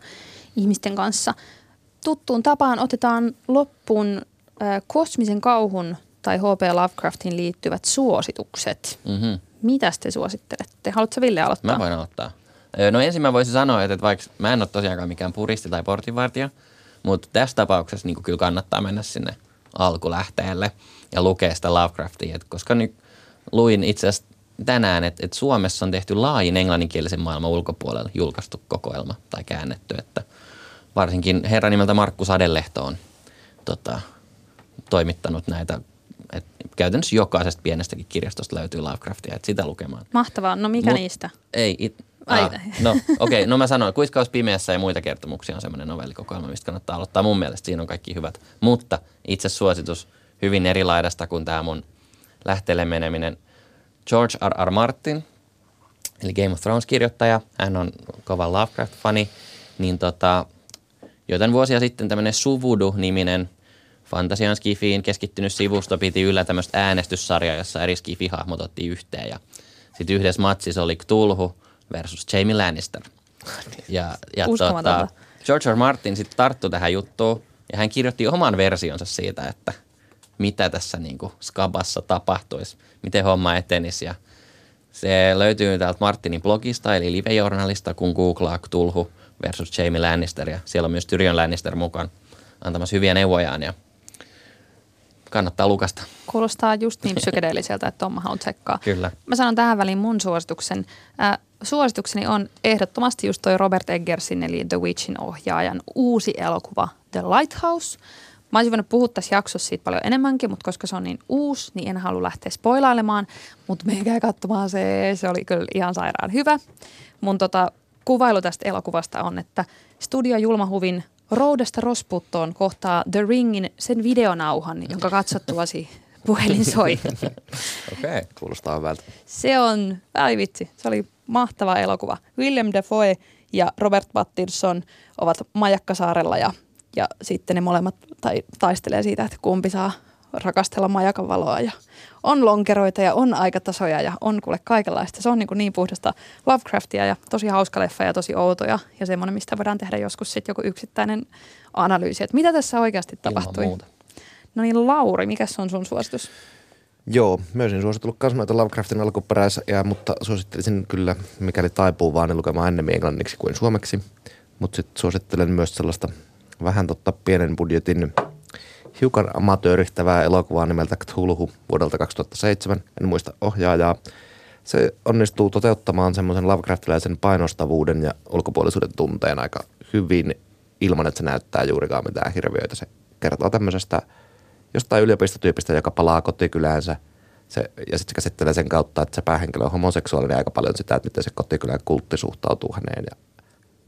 ihmisten kanssa. Tuttuun tapaan otetaan loppuun äh, kosmisen kauhun tai H.P. Lovecraftin liittyvät suositukset. Mm-hmm. Mitä te suosittelette? Haluatko Ville aloittaa? Mä voin aloittaa. No ensin mä voisin sanoa, että vaikka mä en ole tosiaankaan mikään puristi tai portinvartija, mutta tässä tapauksessa niin kyllä kannattaa mennä sinne alkulähteelle ja lukea sitä Lovecraftia, koska nyt luin itse asiassa tänään, että, että Suomessa on tehty laajin englanninkielisen maailman ulkopuolella julkaistu kokoelma tai käännetty, että varsinkin herra nimeltä Markku Sadelehto on tota, toimittanut näitä käytännössä jokaisesta pienestäkin kirjastosta löytyy Lovecraftia, että sitä lukemaan. Mahtavaa. No mikä Mut, niistä? Ei, it, Ai. Ah, no okei, okay, no mä sanoin, Kuiskaus pimeässä ja muita kertomuksia on semmoinen novellikokoelma, mistä kannattaa aloittaa. Mun mielestä siinä on kaikki hyvät. Mutta itse suositus hyvin erilaidasta kuin tämä mun lähteelle meneminen. George R. R. Martin, eli Game of Thrones-kirjoittaja, hän on kova Lovecraft-fani, niin tota, joten vuosia sitten tämmöinen Suvudu-niminen Fantasian Skifiin keskittynyt sivusto piti yllä tämmöistä äänestyssarjaa, jossa eri Skifi-hahmot otti yhteen. Ja sitten yhdessä matsissa oli Cthulhu versus Jamie Lannister. Ja, ja tota, George R. Martin sitten tarttui tähän juttuun ja hän kirjoitti oman versionsa siitä, että mitä tässä niin kuin Skabassa tapahtuisi, miten homma etenisi. Ja se löytyy täältä Martinin blogista, eli live-journalista, kun googlaa Cthulhu versus Jamie Lannister. Ja siellä on myös Tyrion Lannister mukaan antamassa hyviä neuvojaan. Ja kannattaa lukasta. Kuulostaa just niin psykedeelliseltä, että Tomma haluan tsekkaa. Kyllä. Mä sanon tähän väliin mun suosituksen. Äh, suositukseni on ehdottomasti just toi Robert Eggersin eli The Witchin ohjaajan uusi elokuva The Lighthouse. Mä olisin voinut puhua tässä jaksossa siitä paljon enemmänkin, mutta koska se on niin uusi, niin en halua lähteä spoilailemaan. Mutta menkää katsomaan se, se oli kyllä ihan sairaan hyvä. Mun tota, kuvailu tästä elokuvasta on, että Studio Julmahuvin Roudesta Rosputtoon kohtaa The Ringin sen videonauhan, jonka katsottuasi puhelin soi. Okei. Okay. Kuulostaa hyvältä. Se on, ai vitsi, se oli mahtava elokuva. William Defoe ja Robert Pattinson ovat Majakkasaarella ja, ja sitten ne molemmat tai, taistelee siitä, että kumpi saa rakastella majakan valoa ja on lonkeroita ja on aikatasoja ja on kuule kaikenlaista. Se on niin, kuin niin puhdasta Lovecraftia ja tosi hauska leffa ja tosi outoja ja semmoinen, mistä voidaan tehdä joskus sitten joku yksittäinen analyysi, että mitä tässä oikeasti tapahtui. No niin Lauri, mikä on sun suositus? Joo, myös en suositellut myös noita Lovecraftin alkuperäisiä, mutta suosittelisin kyllä, mikäli taipuu vaan, niin lukemaan ennemmin englanniksi kuin suomeksi. Mutta sitten suosittelen myös sellaista vähän totta pienen budjetin hiukan amatöörittävää elokuvaa nimeltä Cthulhu vuodelta 2007. En muista ohjaajaa. Se onnistuu toteuttamaan semmoisen Lovecraftilaisen painostavuuden ja ulkopuolisuuden tunteen aika hyvin ilman, että se näyttää juurikaan mitään hirviöitä. Se kertoo tämmöisestä jostain yliopistotyypistä, joka palaa kotikyläänsä. Se, ja sitten se käsittelee sen kautta, että se päähenkilö on homoseksuaalinen aika paljon sitä, että miten se kotikylän kultti suhtautuu häneen ja,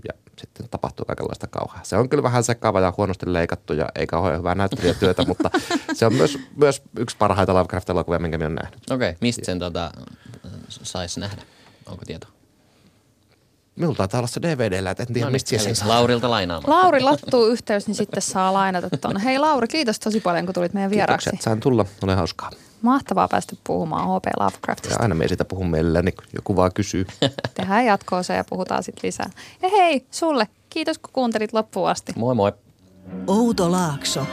ja sitten tapahtuu kaikenlaista kauheaa. Se on kyllä vähän sekava ja huonosti leikattu ja ei kauhean hyvää näyttelijätyötä, mutta se on myös, myös yksi parhaita Lovecraft-elokuvia, minkä minä olen nähnyt. Okei, okay. mistä sen tota, saisi nähdä? Onko tieto? Minulla taitaa olla se DVDllä, että en tiedä, No mistä niin, sen eli saa. Laurilla lainaamaan. Lauri lattuu yhteys, niin sitten saa lainata tuonne. Hei Lauri, kiitos tosi paljon, kun tulit meidän vieraaksi. Kiitoksia, että sain tulla. Ole hauskaa. Mahtavaa päästä puhumaan H.P. Ja Lovecraftista. aina me siitä puhun mielelläni, kun joku vaan kysyy. Tehdään jatkoa se ja puhutaan sitten lisää. Ja hei, sulle, kiitos kun kuuntelit loppuun asti. Moi moi. Outo Laakso.